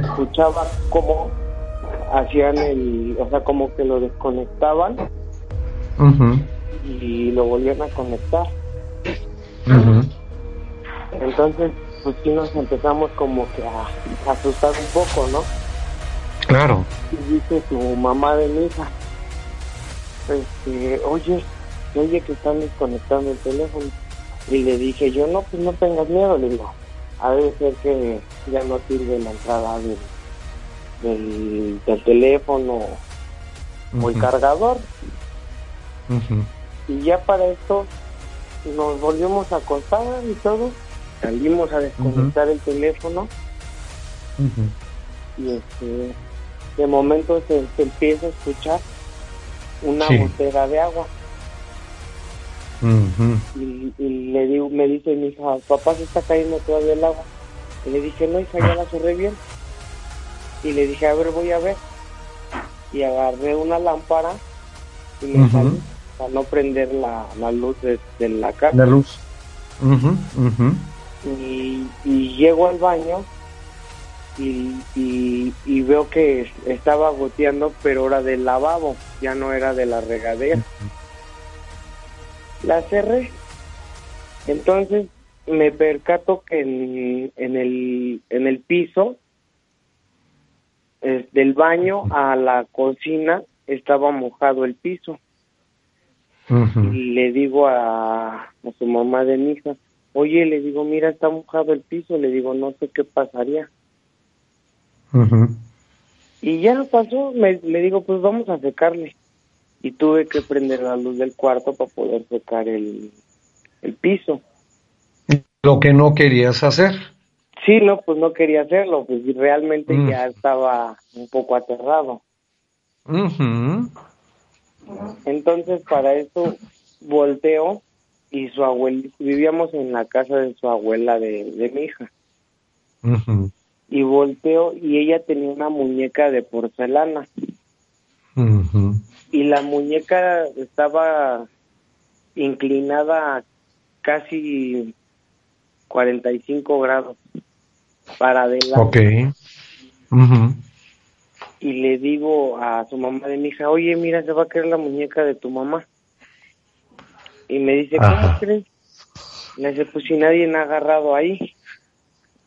escuchaba cómo hacían el, o sea, como que lo desconectaban y lo volvían a conectar. Entonces, pues sí nos empezamos como que a, asustar un poco, ¿no? Claro. Y dice su mamá de mi hija, este, oye, oye que están desconectando el teléfono. Y le dije, yo no, pues no tengas miedo, le digo, a ser que ya no sirve la entrada del, del, teléfono o el cargador. Y ya para esto nos volvimos a acostar y todo, salimos a desconectar el teléfono. Y este de momento se, empieza a escuchar una botella de agua y, le digo, me dice mi hija, papá se está cayendo todavía el agua. Y le dije, no, hija, ya la cerré bien. Y le dije, a ver, voy a ver. Y agarré una lámpara y me salí para no prender la, la luz de, la casa. La luz. Y, y, llego al baño y, y, veo que estaba goteando, pero era del lavabo, ya no era de la regadera la cerré. Entonces me percato que en, en, el, en el piso del baño a la cocina estaba mojado el piso. Y le digo a, a, su mamá de mi hija, oye, le digo, mira, está mojado el piso, le digo, no sé qué pasaría. Y ya pasó, me, le digo, pues vamos a secarle y tuve que prender la luz del cuarto para poder secar el, el piso. Lo que no querías hacer. Sí, no, pues no quería hacerlo, pues realmente mm. ya estaba un poco aterrado. Entonces para eso volteo y su abuela, vivíamos en la casa de su abuela de, de mi hija. Y volteo y ella tenía una muñeca de porcelana y la muñeca estaba inclinada casi 45 grados para adelante. Ok. Y le digo a su mamá de mi hija, oye, mira, se va a caer la muñeca de tu mamá. Y me dice, ¿cómo crees? Le dice, pues si nadie me ha agarrado ahí.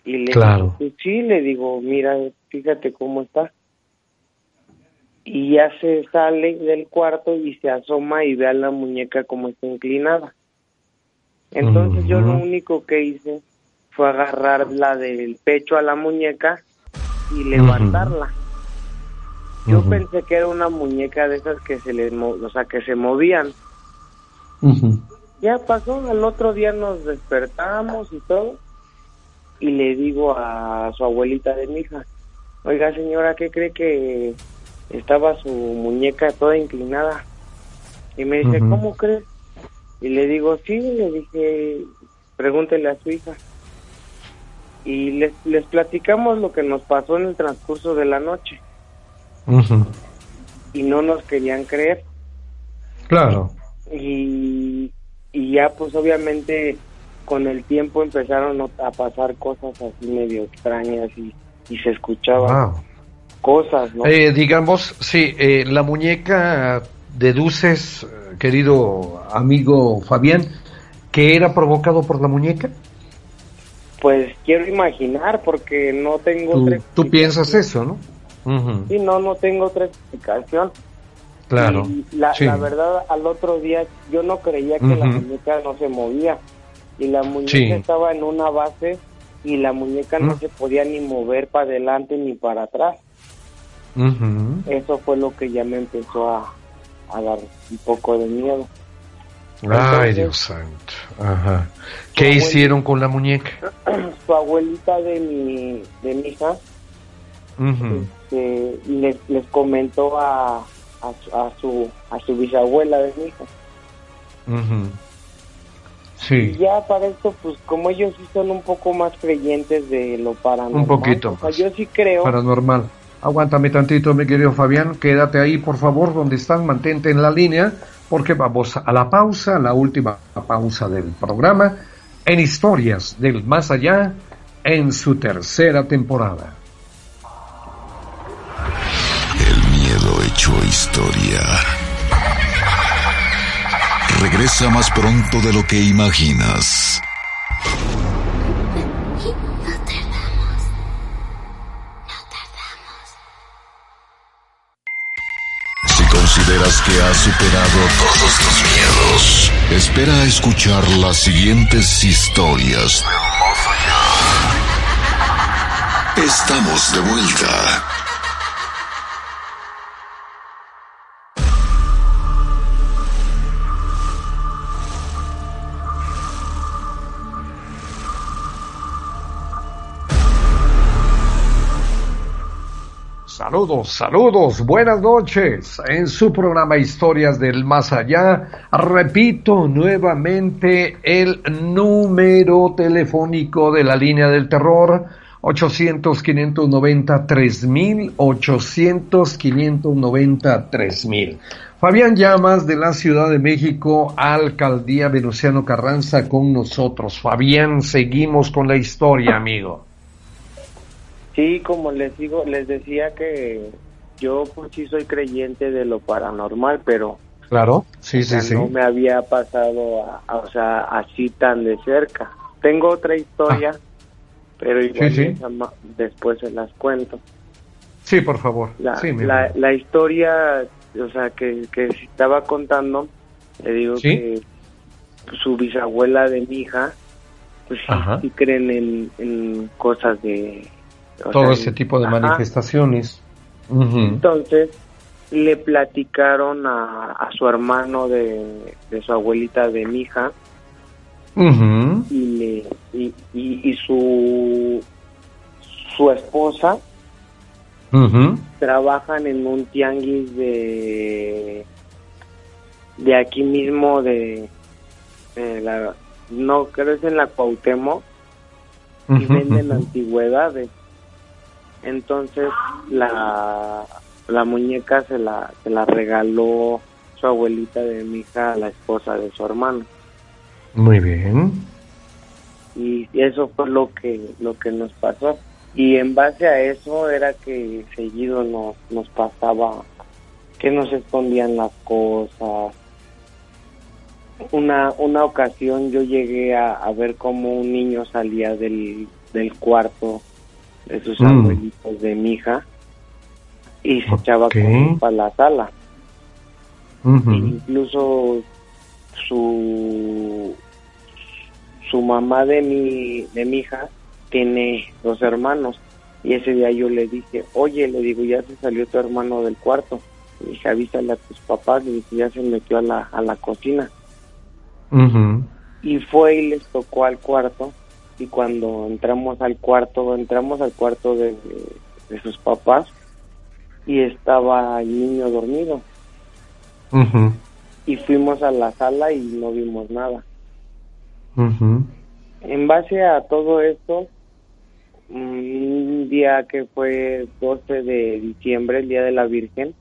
Y le claro. digo, pues sí, le digo, mira, fíjate cómo está y ya se sale del cuarto y se asoma y ve a la muñeca como está inclinada. Entonces yo lo único que hice fue agarrarla del pecho a la muñeca y levantarla. Yo pensé que era una muñeca de esas que se le, o sea, que se movían. ya pasó, al otro día nos despertamos y todo, y le digo a su abuelita de mi hija, oiga señora, ¿qué cree que estaba su muñeca toda inclinada? Y me dice, ¿cómo crees? Y le digo, sí, le dije, pregúntele a su hija. Y les, les platicamos lo que nos pasó en el transcurso de la noche. Y no nos querían creer. Claro. Y, y ya pues obviamente con el tiempo empezaron a pasar cosas así medio extrañas y, y se escuchaban cosas, ¿no? Eh, digamos, sí, eh, la muñeca deduces, querido amigo Fabián, que era provocado por la muñeca. Pues quiero imaginar porque no tengo... Tú, tú piensas eso, ¿no? Sí, no, no tengo otra explicación. Claro. la, la, verdad, al otro día yo no creía que la muñeca no se movía. Y la muñeca estaba en una base y la muñeca no se podía ni mover para adelante ni para atrás. Eso fue lo que ya me empezó a, a dar un poco de miedo. Ay, Dios santo. Ajá. ¿Qué hicieron con la muñeca? [CLEARS THROAT] Su abuelita de mi, de mi hija este, les, les comentó a, a, su, a su bisabuela de mi hija. Sí. Y ya para esto, pues como ellos sí son un poco más creyentes de lo paranormal. Un poquito. yo sí creo. Paranormal. Aguántame tantito, mi querido Fabián. Quédate ahí, por favor, donde estás. Mantente en la línea, porque vamos a la pausa, la última pausa del programa, en Historias del Más Allá, en su tercera temporada. El miedo hecho historia. Regresa más pronto de lo que imaginas. Consideras que has superado todos tus miedos, espera a escuchar las siguientes historias. Estamos de vuelta. Saludos, saludos, buenas noches. En su programa Historias del Más Allá, repito nuevamente el número telefónico de la línea del terror, 800-590-3000, 800-590-3000. Fabián Llamas de la Ciudad de México, Alcaldía Venustiano Carranza con nosotros. Fabián, seguimos con la historia, amigo. Sí, como les digo, les decía que yo pues sí soy creyente de lo paranormal, pero claro, sí, sí, sí. No me había pasado, a, o sea, así tan de cerca. Tengo otra historia, ah. pero igual después se las cuento. Sí, por favor. La, la, la, historia, o sea, que, que estaba contando, le digo que su bisabuela de mi hija, pues sí, creen en, en cosas de todo ese tipo de manifestaciones. Entonces le platicaron a, su hermano de, su abuelita de mi hija y, le, y, su su esposa trabajan en un tianguis de de aquí mismo de, la no creo es en la Cuauhtémoc y venden antigüedades entonces la, la muñeca se la, se la regaló su abuelita de mi hija a la esposa de su hermano. Muy bien. Y eso fue lo que, lo que nos pasó. Y en base a eso era que seguido nos, nos pasaba que nos escondían las cosas. Una, una ocasión yo llegué a, a ver cómo un niño salía del, del cuarto de sus mm. abuelitos de mi hija y se echaba con para la sala. incluso su su mamá de mi de mi hija tiene dos hermanos y ese día yo le dije, oye, le digo, ya se salió tu hermano del cuarto. Y dije, avísale a tus papás, y dije, ya se metió a la, a la cocina. Y fue y les tocó al cuarto. Y cuando entramos al cuarto, entramos al cuarto de, de, sus papás y estaba el niño dormido. Y fuimos a la sala y no vimos nada. En base a todo esto, un día que fue 12 de diciembre, el Día de la Virgen,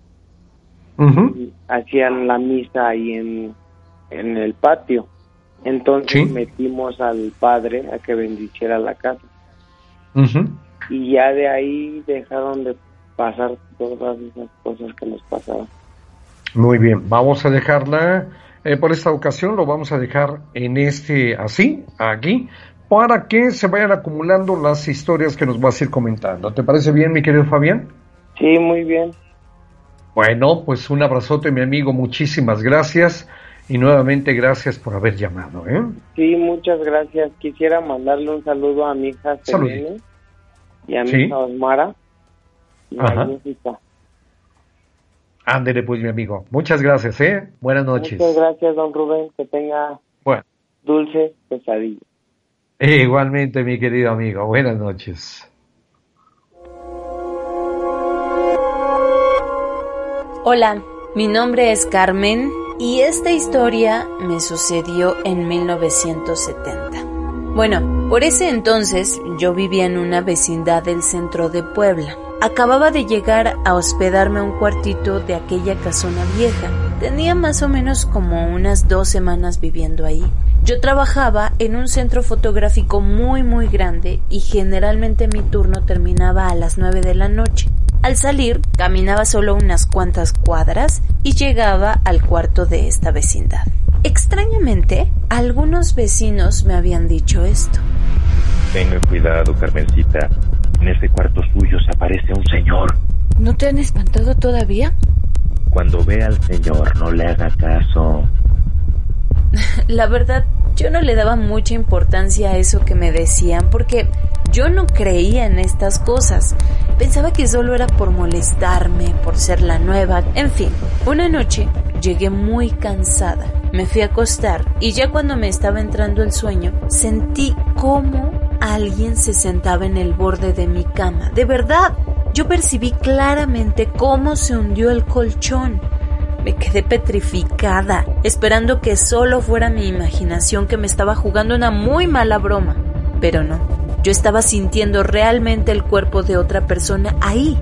hacían la misa ahí en, en el patio. Entonces metimos al padre a que bendiciera la casa. Y ya de ahí dejaron de pasar todas esas cosas que nos pasaban. Muy bien, vamos a dejarla eh, por esta ocasión, lo vamos a dejar en este así, aquí, para que se vayan acumulando las historias que nos vas a ir comentando. ¿Te parece bien, mi querido Fabián? Sí, muy bien. Bueno, pues un abrazote, mi amigo, muchísimas gracias y nuevamente gracias por haber llamado. ¿eh? Sí, muchas gracias. Quisiera mandarle un saludo a mi hija Selene y a mi hija Osmara. Ándele pues, mi amigo. Muchas gracias, ¿eh? Buenas noches. Muchas gracias, don Rubén. Que tenga bueno. dulce pesadilla. igualmente, mi querido amigo. Buenas noches. Hola, mi nombre es Carmen y esta historia me sucedió en 1970. Bueno, por ese entonces yo vivía en una vecindad del centro de Puebla. Acababa de llegar a hospedarme un cuartito de aquella casona vieja. Tenía más o menos como unas dos semanas viviendo ahí. Yo trabajaba en un centro fotográfico muy muy grande y generalmente mi turno terminaba a las nueve de la noche. Al salir, caminaba solo unas cuantas cuadras y llegaba al cuarto de esta vecindad. Extrañamente, algunos vecinos me habían dicho esto. Tenga cuidado, Carmencita. En este cuarto suyo se aparece un señor. ¿No te han espantado todavía? Cuando vea al señor, no le haga caso. [LAUGHS] La verdad, yo no le daba mucha importancia a eso que me decían porque yo no creía en estas cosas. Pensaba que solo era por molestarme, por ser la nueva. En fin, una noche llegué muy cansada. Me fui a acostar y ya cuando me estaba entrando el sueño, sentí como alguien se sentaba en el borde de mi cama. De verdad, yo percibí claramente cómo se hundió el colchón. Me quedé petrificada, esperando que solo fuera mi imaginación que me estaba jugando una muy mala broma. Pero no, yo estaba sintiendo realmente el cuerpo de otra persona ahí.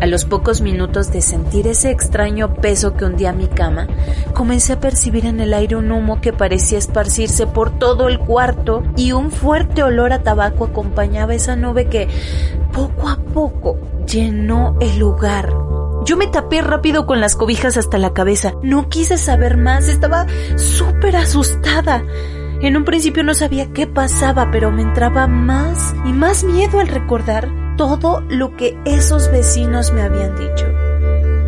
A los pocos minutos de sentir ese extraño peso que hundía mi cama, comencé a percibir en el aire un humo que parecía esparcirse por todo el cuarto y un fuerte olor a tabaco acompañaba esa nube que poco a poco llenó el lugar. Yo me tapé rápido con las cobijas hasta la cabeza. No quise saber más, estaba súper asustada. En un principio no sabía qué pasaba, pero me entraba más y más miedo al recordar todo lo que esos vecinos me habían dicho.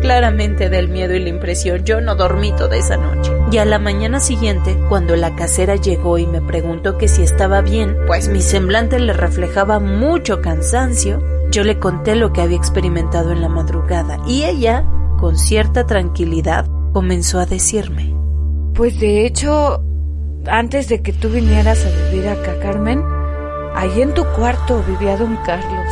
Claramente del miedo y la impresión yo no dormí toda esa noche. Y a la mañana siguiente, cuando la casera llegó y me preguntó que si estaba bien, pues mi semblante le reflejaba mucho cansancio, yo le conté lo que había experimentado en la madrugada y ella, con cierta tranquilidad, comenzó a decirme. Pues de hecho, antes de que tú vinieras a vivir acá, Carmen, ahí en tu cuarto vivía don Carlos,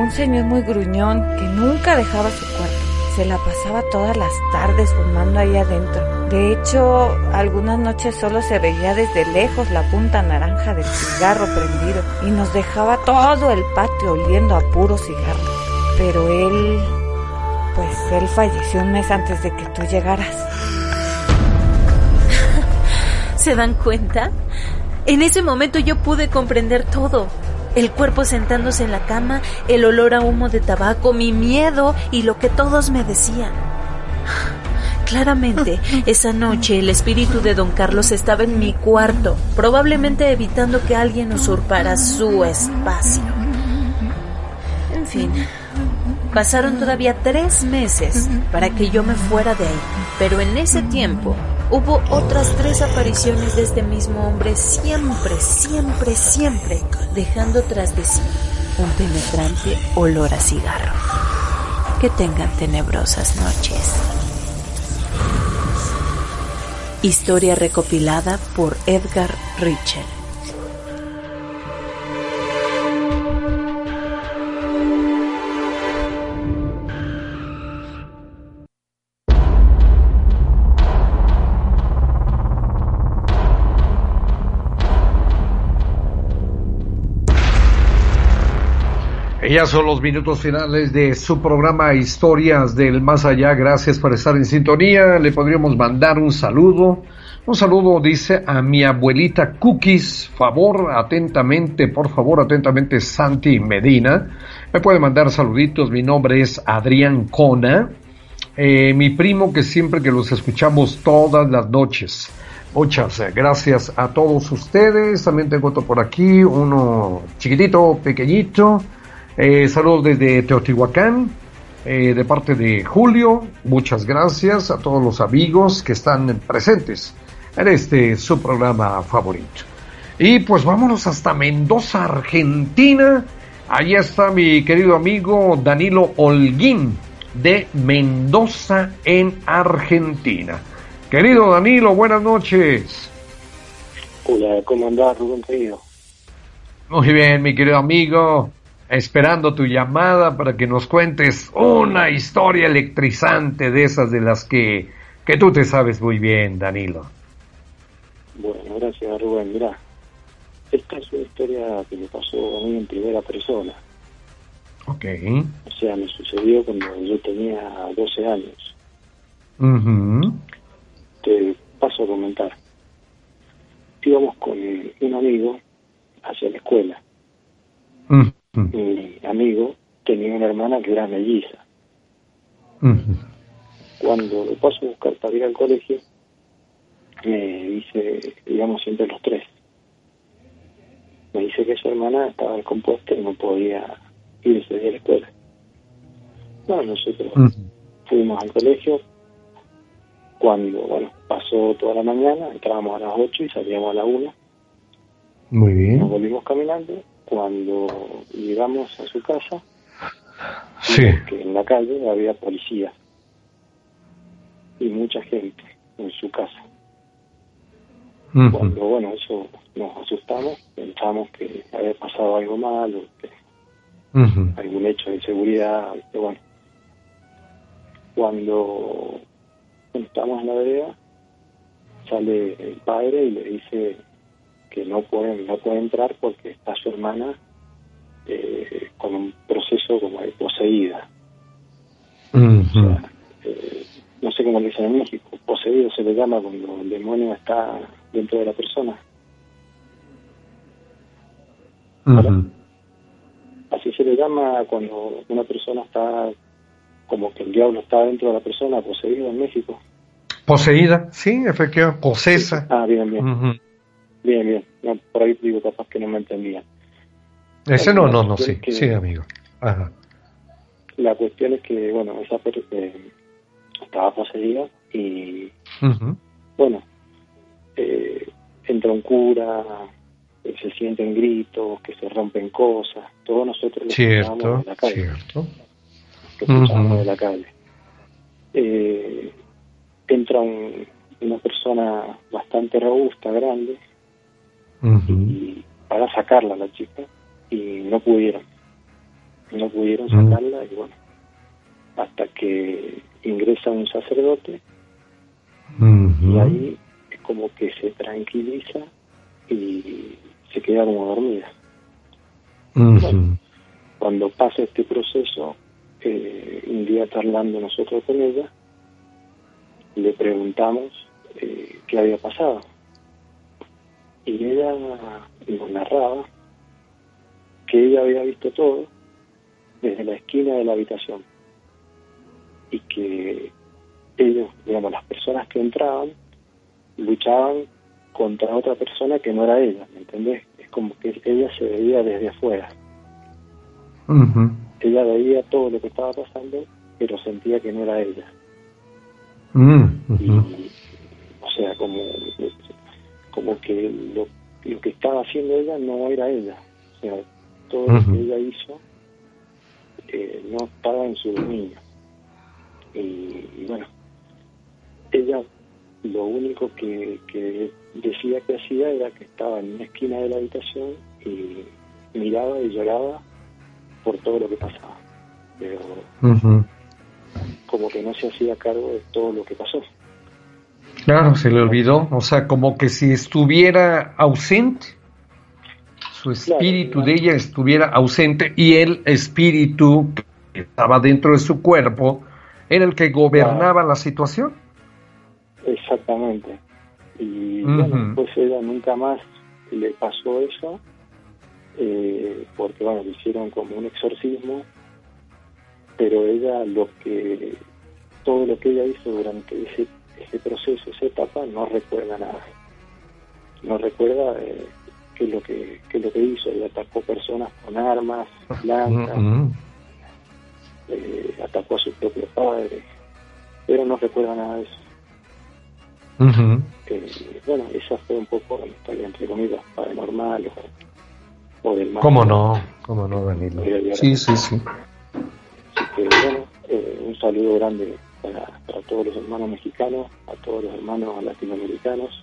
un señor muy gruñón que nunca dejaba su cuarto. Se la pasaba todas las tardes fumando ahí adentro. De hecho, algunas noches solo se veía desde lejos la punta naranja del cigarro prendido y nos dejaba todo el patio oliendo a puro cigarro. Pero él, pues él falleció un mes antes de que tú llegaras. [LAUGHS] ¿Se dan cuenta? En ese momento yo pude comprender todo. El cuerpo sentándose en la cama, el olor a humo de tabaco, mi miedo y lo que todos me decían. Claramente, esa noche el espíritu de don Carlos estaba en mi cuarto, probablemente evitando que alguien usurpara su espacio. En fin, pasaron todavía tres meses para que yo me fuera de ahí, pero en ese tiempo hubo otras tres apariciones de este mismo hombre, siempre, siempre, siempre, dejando tras de sí un penetrante olor a cigarro. Que tengan tenebrosas noches. Historia recopilada por Edgar Richel. Ya son los minutos finales de su programa Historias del Más Allá. Gracias por estar en sintonía. Le podríamos mandar un saludo. Un saludo, dice, a mi abuelita Cookies. Favor, atentamente, por favor, atentamente, Santi Medina. Me puede mandar saluditos. Mi nombre es Adrián Cona. Eh, mi primo que siempre que los escuchamos todas las noches. Muchas gracias a todos ustedes. También tengo otro por aquí, uno chiquitito, pequeñito. Eh, saludos desde Teotihuacán, eh, de parte de Julio. Muchas gracias a todos los amigos que están presentes en este su programa favorito. Y pues vámonos hasta Mendoza, Argentina. Allí está mi querido amigo Danilo Holguín de Mendoza en Argentina. Querido Danilo, buenas noches. Hola, ¿cómo andás, Rubén Muy bien, mi querido amigo esperando tu llamada para que nos cuentes una historia electrizante de esas de las que, que tú te sabes muy bien, Danilo. Bueno, gracias Rubén. Mira, esta es una historia que me pasó a mí en primera persona. Ok. O sea, me sucedió cuando yo tenía 12 años. Te paso a comentar. Íbamos con un amigo hacia la escuela mi amigo tenía una hermana que era melliza. Cuando lo paso a buscar para ir al colegio, me dice, digamos, siempre los tres. Me dice que su hermana estaba descompuesta y no podía irse de la escuela. No, nosotros fuimos al colegio. Cuando, bueno, pasó toda la mañana, entrábamos a las 8 y salíamos a la 1. Muy bien. Nos volvimos caminando cuando llegamos a su casa, sí. que en la calle había policía y mucha gente en su casa. Cuando, bueno, eso nos asustamos, pensamos que había pasado algo mal o que algún hecho de inseguridad, bueno. Cuando, estamos en la vereda, sale el padre y le dice que no pueden no puede entrar porque está su hermana eh, con un proceso como de poseída. Eh, no sé cómo le dicen en México, poseído se le llama cuando el demonio está dentro de la persona. Así se le llama cuando una persona está como que el diablo está dentro de la persona, poseída en México. Poseída, sí, efectivamente, posesa. Ah, bien, bien. Bien, bien. No, por ahí digo capaz que no me entendían. Ese no, no, no, sí, sí, amigo. Ajá. La cuestión es que, bueno, esa persona eh, estaba poseída y, bueno, eh, entra un cura, eh, se sienten gritos, que se rompen cosas, todos nosotros lo cierto, de la calle. Cierto. Lo de la calle. Eh, entra un, una persona bastante robusta, grande, y para sacarla la chica y no pudieron. No pudieron sacarla y bueno hasta que ingresa un sacerdote y ahí es como que se tranquiliza y se queda como dormida. Cuando pasa este proceso eh, un día charlando nosotros con ella le preguntamos eh, qué había pasado y ella nos narraba que ella había visto todo desde la esquina de la habitación y que ellos, digamos, las personas que entraban luchaban contra otra persona que no era ella, ¿me entendés? Es como que ella se veía desde afuera. Ella veía todo lo que estaba pasando, pero sentía que no era ella. o sea, como como que lo, lo que estaba haciendo ella no era ella. O sea, todo lo que ella hizo eh, no estaba en su dominio. Y, bueno, ella lo único que, que decía que hacía era que estaba en una esquina de la habitación y miraba y lloraba por todo lo que pasaba. Pero como que no se hacía cargo de todo lo que pasó. Claro, se le olvidó, o sea, como que si estuviera ausente, su espíritu de ella estuviera ausente y el espíritu que estaba dentro de su cuerpo era el que gobernaba la situación. Exactamente. Y bueno, pues ella nunca más le pasó eso, eh, porque bueno, le hicieron como un exorcismo, pero ella lo que, todo lo que ella hizo durante ese, ese proceso, esa etapa, no recuerda nada. No recuerda eh, qué es lo que, qué es lo que hizo. Ella atacó personas con armas blancas, eh, atacó a su propio padre, pero no recuerda nada de eso bueno, esa fue un poco la historia, entre comillas, paranormal o, del mal. ¿Cómo no? ¿Cómo no, Danilo? Sí, sí, sí. Así que, bueno, eh, un saludo grande para, todos los hermanos mexicanos, a todos los hermanos latinoamericanos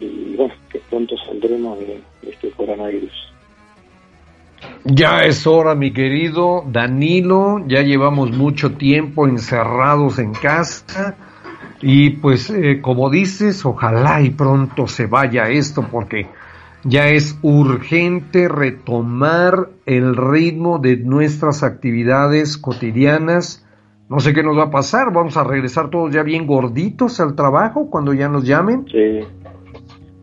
y, bueno, que pronto saldremos de, de este coronavirus. Ya es hora, mi querido Danilo, ya llevamos mucho tiempo encerrados en casa y pues eh, como dices, ojalá y pronto se vaya esto porque ya es urgente retomar el ritmo de nuestras actividades cotidianas. No sé qué nos va a pasar, vamos a regresar todos ya bien gorditos al trabajo cuando ya nos llamen. Sí.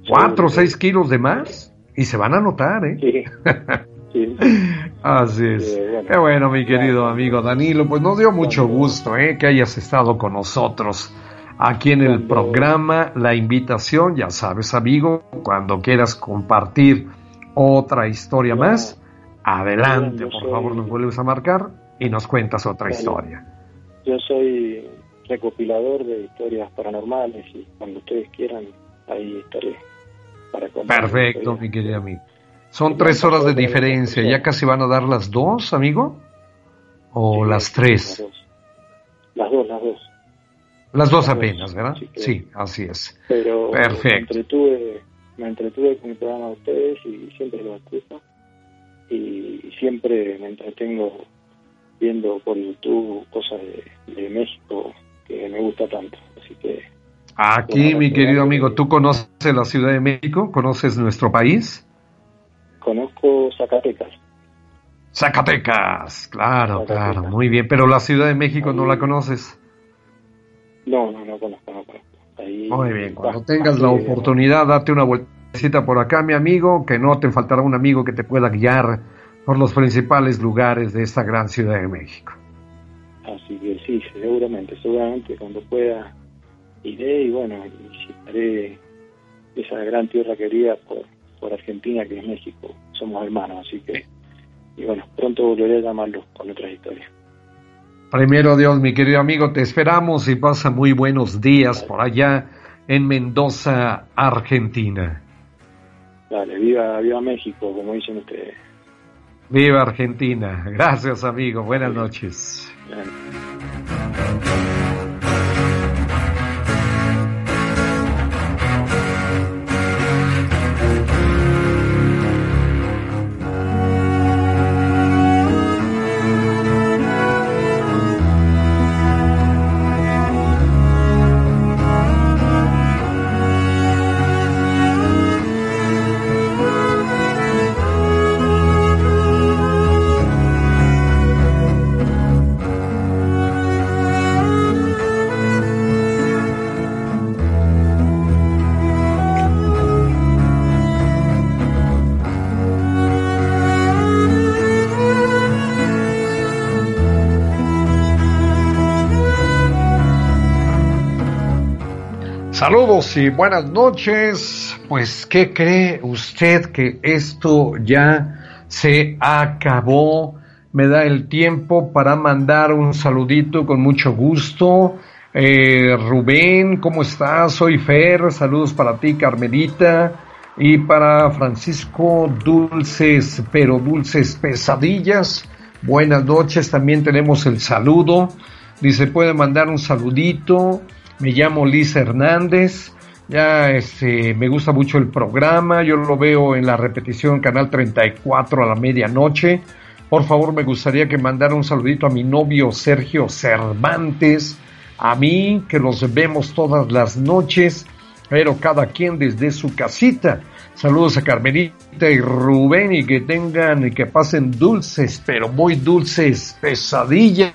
Cuatro o seis kilos de más y se van a notar, ¿eh? Sí. [LAUGHS] sí. Así es. Qué bueno, mi querido amigo Danilo. Pues nos dio mucho gusto, ¿eh? Que hayas estado con nosotros aquí en el programa la invitación, ya sabes amigo, cuando quieras compartir otra historia más, adelante, por favor nos vuelves a marcar y nos cuentas otra historia. Yo soy recopilador de historias paranormales y cuando ustedes quieran, ahí estaré para compartir. Perfecto, mi querido amigo. Son tres horas de diferencia, ¿ya casi van a dar las dos, amigo? ¿O las tres? Las dos, las dos. Las dos apenas, ¿verdad? Sí, así es. Pero Perfecto. Me entretuve, me entretuve con el programa de ustedes y siempre lo escucho. Y siempre me entretengo viendo por YouTube cosas de, México que me gusta tanto. Así que. Aquí, mi querido amigo, ¿tú conoces la Ciudad de México? ¿Conoces nuestro país? Conozco Zacatecas. Zacatecas, claro, claro, muy bien. Pero la Ciudad de México no la conoces. No, no, no conozco, no conozco. Muy bien, cuando tengas la oportunidad, date una vueltecita por acá, mi amigo, que no te faltará un amigo que te pueda guiar por los principales lugares de esta gran Ciudad de México. Así que sí, seguramente, seguramente cuando pueda iré y bueno, visitaré esa gran tierra querida por, por Argentina que es México. Somos hermanos, así que, y bueno, pronto volveré a llamarlos con otras historias. Primero Dios, mi querido amigo, te esperamos y pasa muy buenos días por allá en Mendoza, Argentina. Dale, viva, viva México, como dicen ustedes. Viva Argentina. Gracias, amigo. Buenas noches. Saludos y buenas noches. Pues, ¿qué cree usted que esto ya se acabó? Me da el tiempo para mandar un saludito con mucho gusto. Eh, Rubén, ¿cómo estás? Soy Fer. Saludos para ti, Carmelita. Y para Francisco, dulces, pero dulces pesadillas. Buenas noches. También tenemos el saludo. Dice, puede mandar un saludito Me llamo Liz Hernández. Ya este, me gusta mucho el programa. Yo lo veo en la repetición Canal 34 a la medianoche. Por favor, me gustaría que mandara un saludito a mi novio Sergio Cervantes. A mí, que los vemos todas las noches, pero cada quien desde su casita. Saludos a Carmelita y Rubén y que tengan y que pasen dulces, pero muy dulces pesadillas.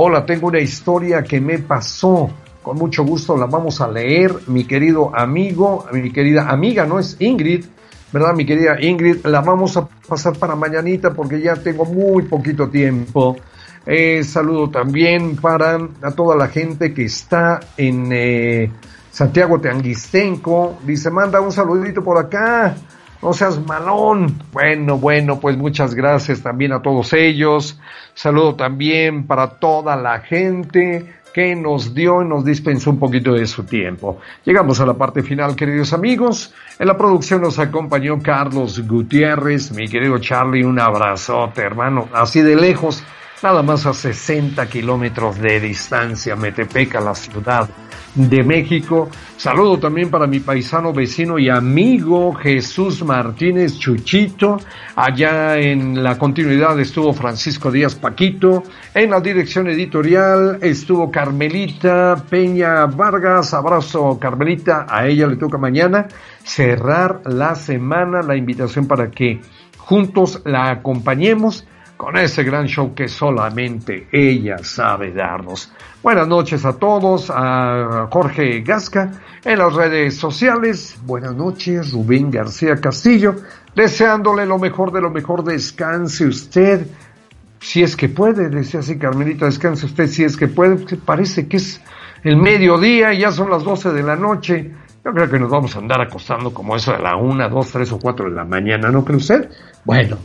Hola, tengo una historia que me pasó. Con mucho gusto la vamos a leer, mi querido amigo, mi querida amiga, no es Ingrid, ¿verdad? Mi querida Ingrid, la vamos a pasar para mañanita porque ya tengo muy poquito tiempo. Eh, saludo también para toda la gente que está en eh, Santiago Teanguistenco. Dice, manda un saludito por acá. No seas malón. Bueno, bueno, pues muchas gracias también a todos ellos. Saludo también para toda la gente que nos dio y nos dispensó un poquito de su tiempo. Llegamos a la parte final, queridos amigos. En la producción nos acompañó Carlos Gutiérrez, mi querido Charlie, un abrazote, hermano, así de lejos, nada más a 60 kilómetros de distancia, Metepeca, la ciudad de México. Saludo también para mi paisano vecino y amigo Jesús Martínez Chuchito. Allá en la continuidad estuvo Francisco Díaz Paquito. En la dirección editorial estuvo Carmelita Peña Vargas. Abrazo Carmelita. A ella le toca mañana cerrar la semana. La invitación para que juntos la acompañemos con ese gran show que solamente ella sabe darnos. Buenas noches a todos, a Jorge Gasca en las redes sociales. Buenas noches, Rubén García Castillo, deseándole lo mejor de lo mejor. Descanse usted, si es que puede, decía así Carmelita, descanse usted si es que puede. Parece que es el mediodía y ya son las 12 de la noche. Yo creo que nos vamos a andar acostando como eso de la una, dos, tres o cuatro de la mañana, ¿no cree usted? Bueno,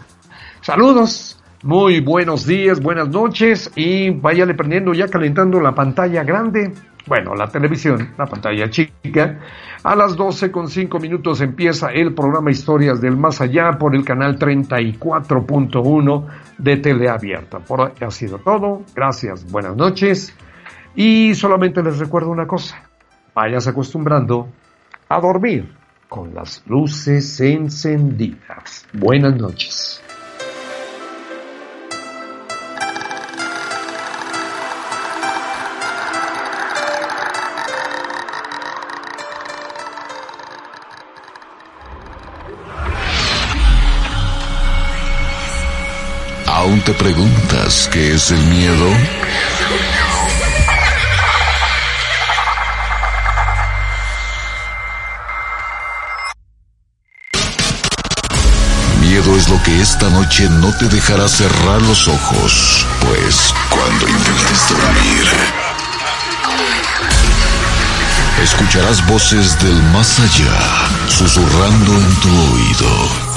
saludos. Muy buenos días, buenas noches y váyale prendiendo ya calentando la pantalla grande, bueno, la televisión, la pantalla chica. A las 12 con 5 minutos empieza el programa Historias del Más Allá por el canal 34.1 de Teleabierta. Por hoy ha sido todo, gracias, buenas noches y solamente les recuerdo una cosa, vayas acostumbrando a dormir con las luces encendidas. Buenas noches. ¿Aún te preguntas qué es el miedo? Miedo es lo que esta noche no te dejará cerrar los ojos, pues cuando intentes dormir, escucharás voces del más allá susurrando en tu oído.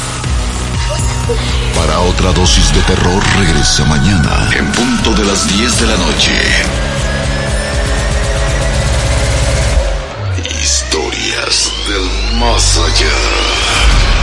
Para otra dosis de terror regresa mañana en punto de las 10 de la noche. Historias del más allá.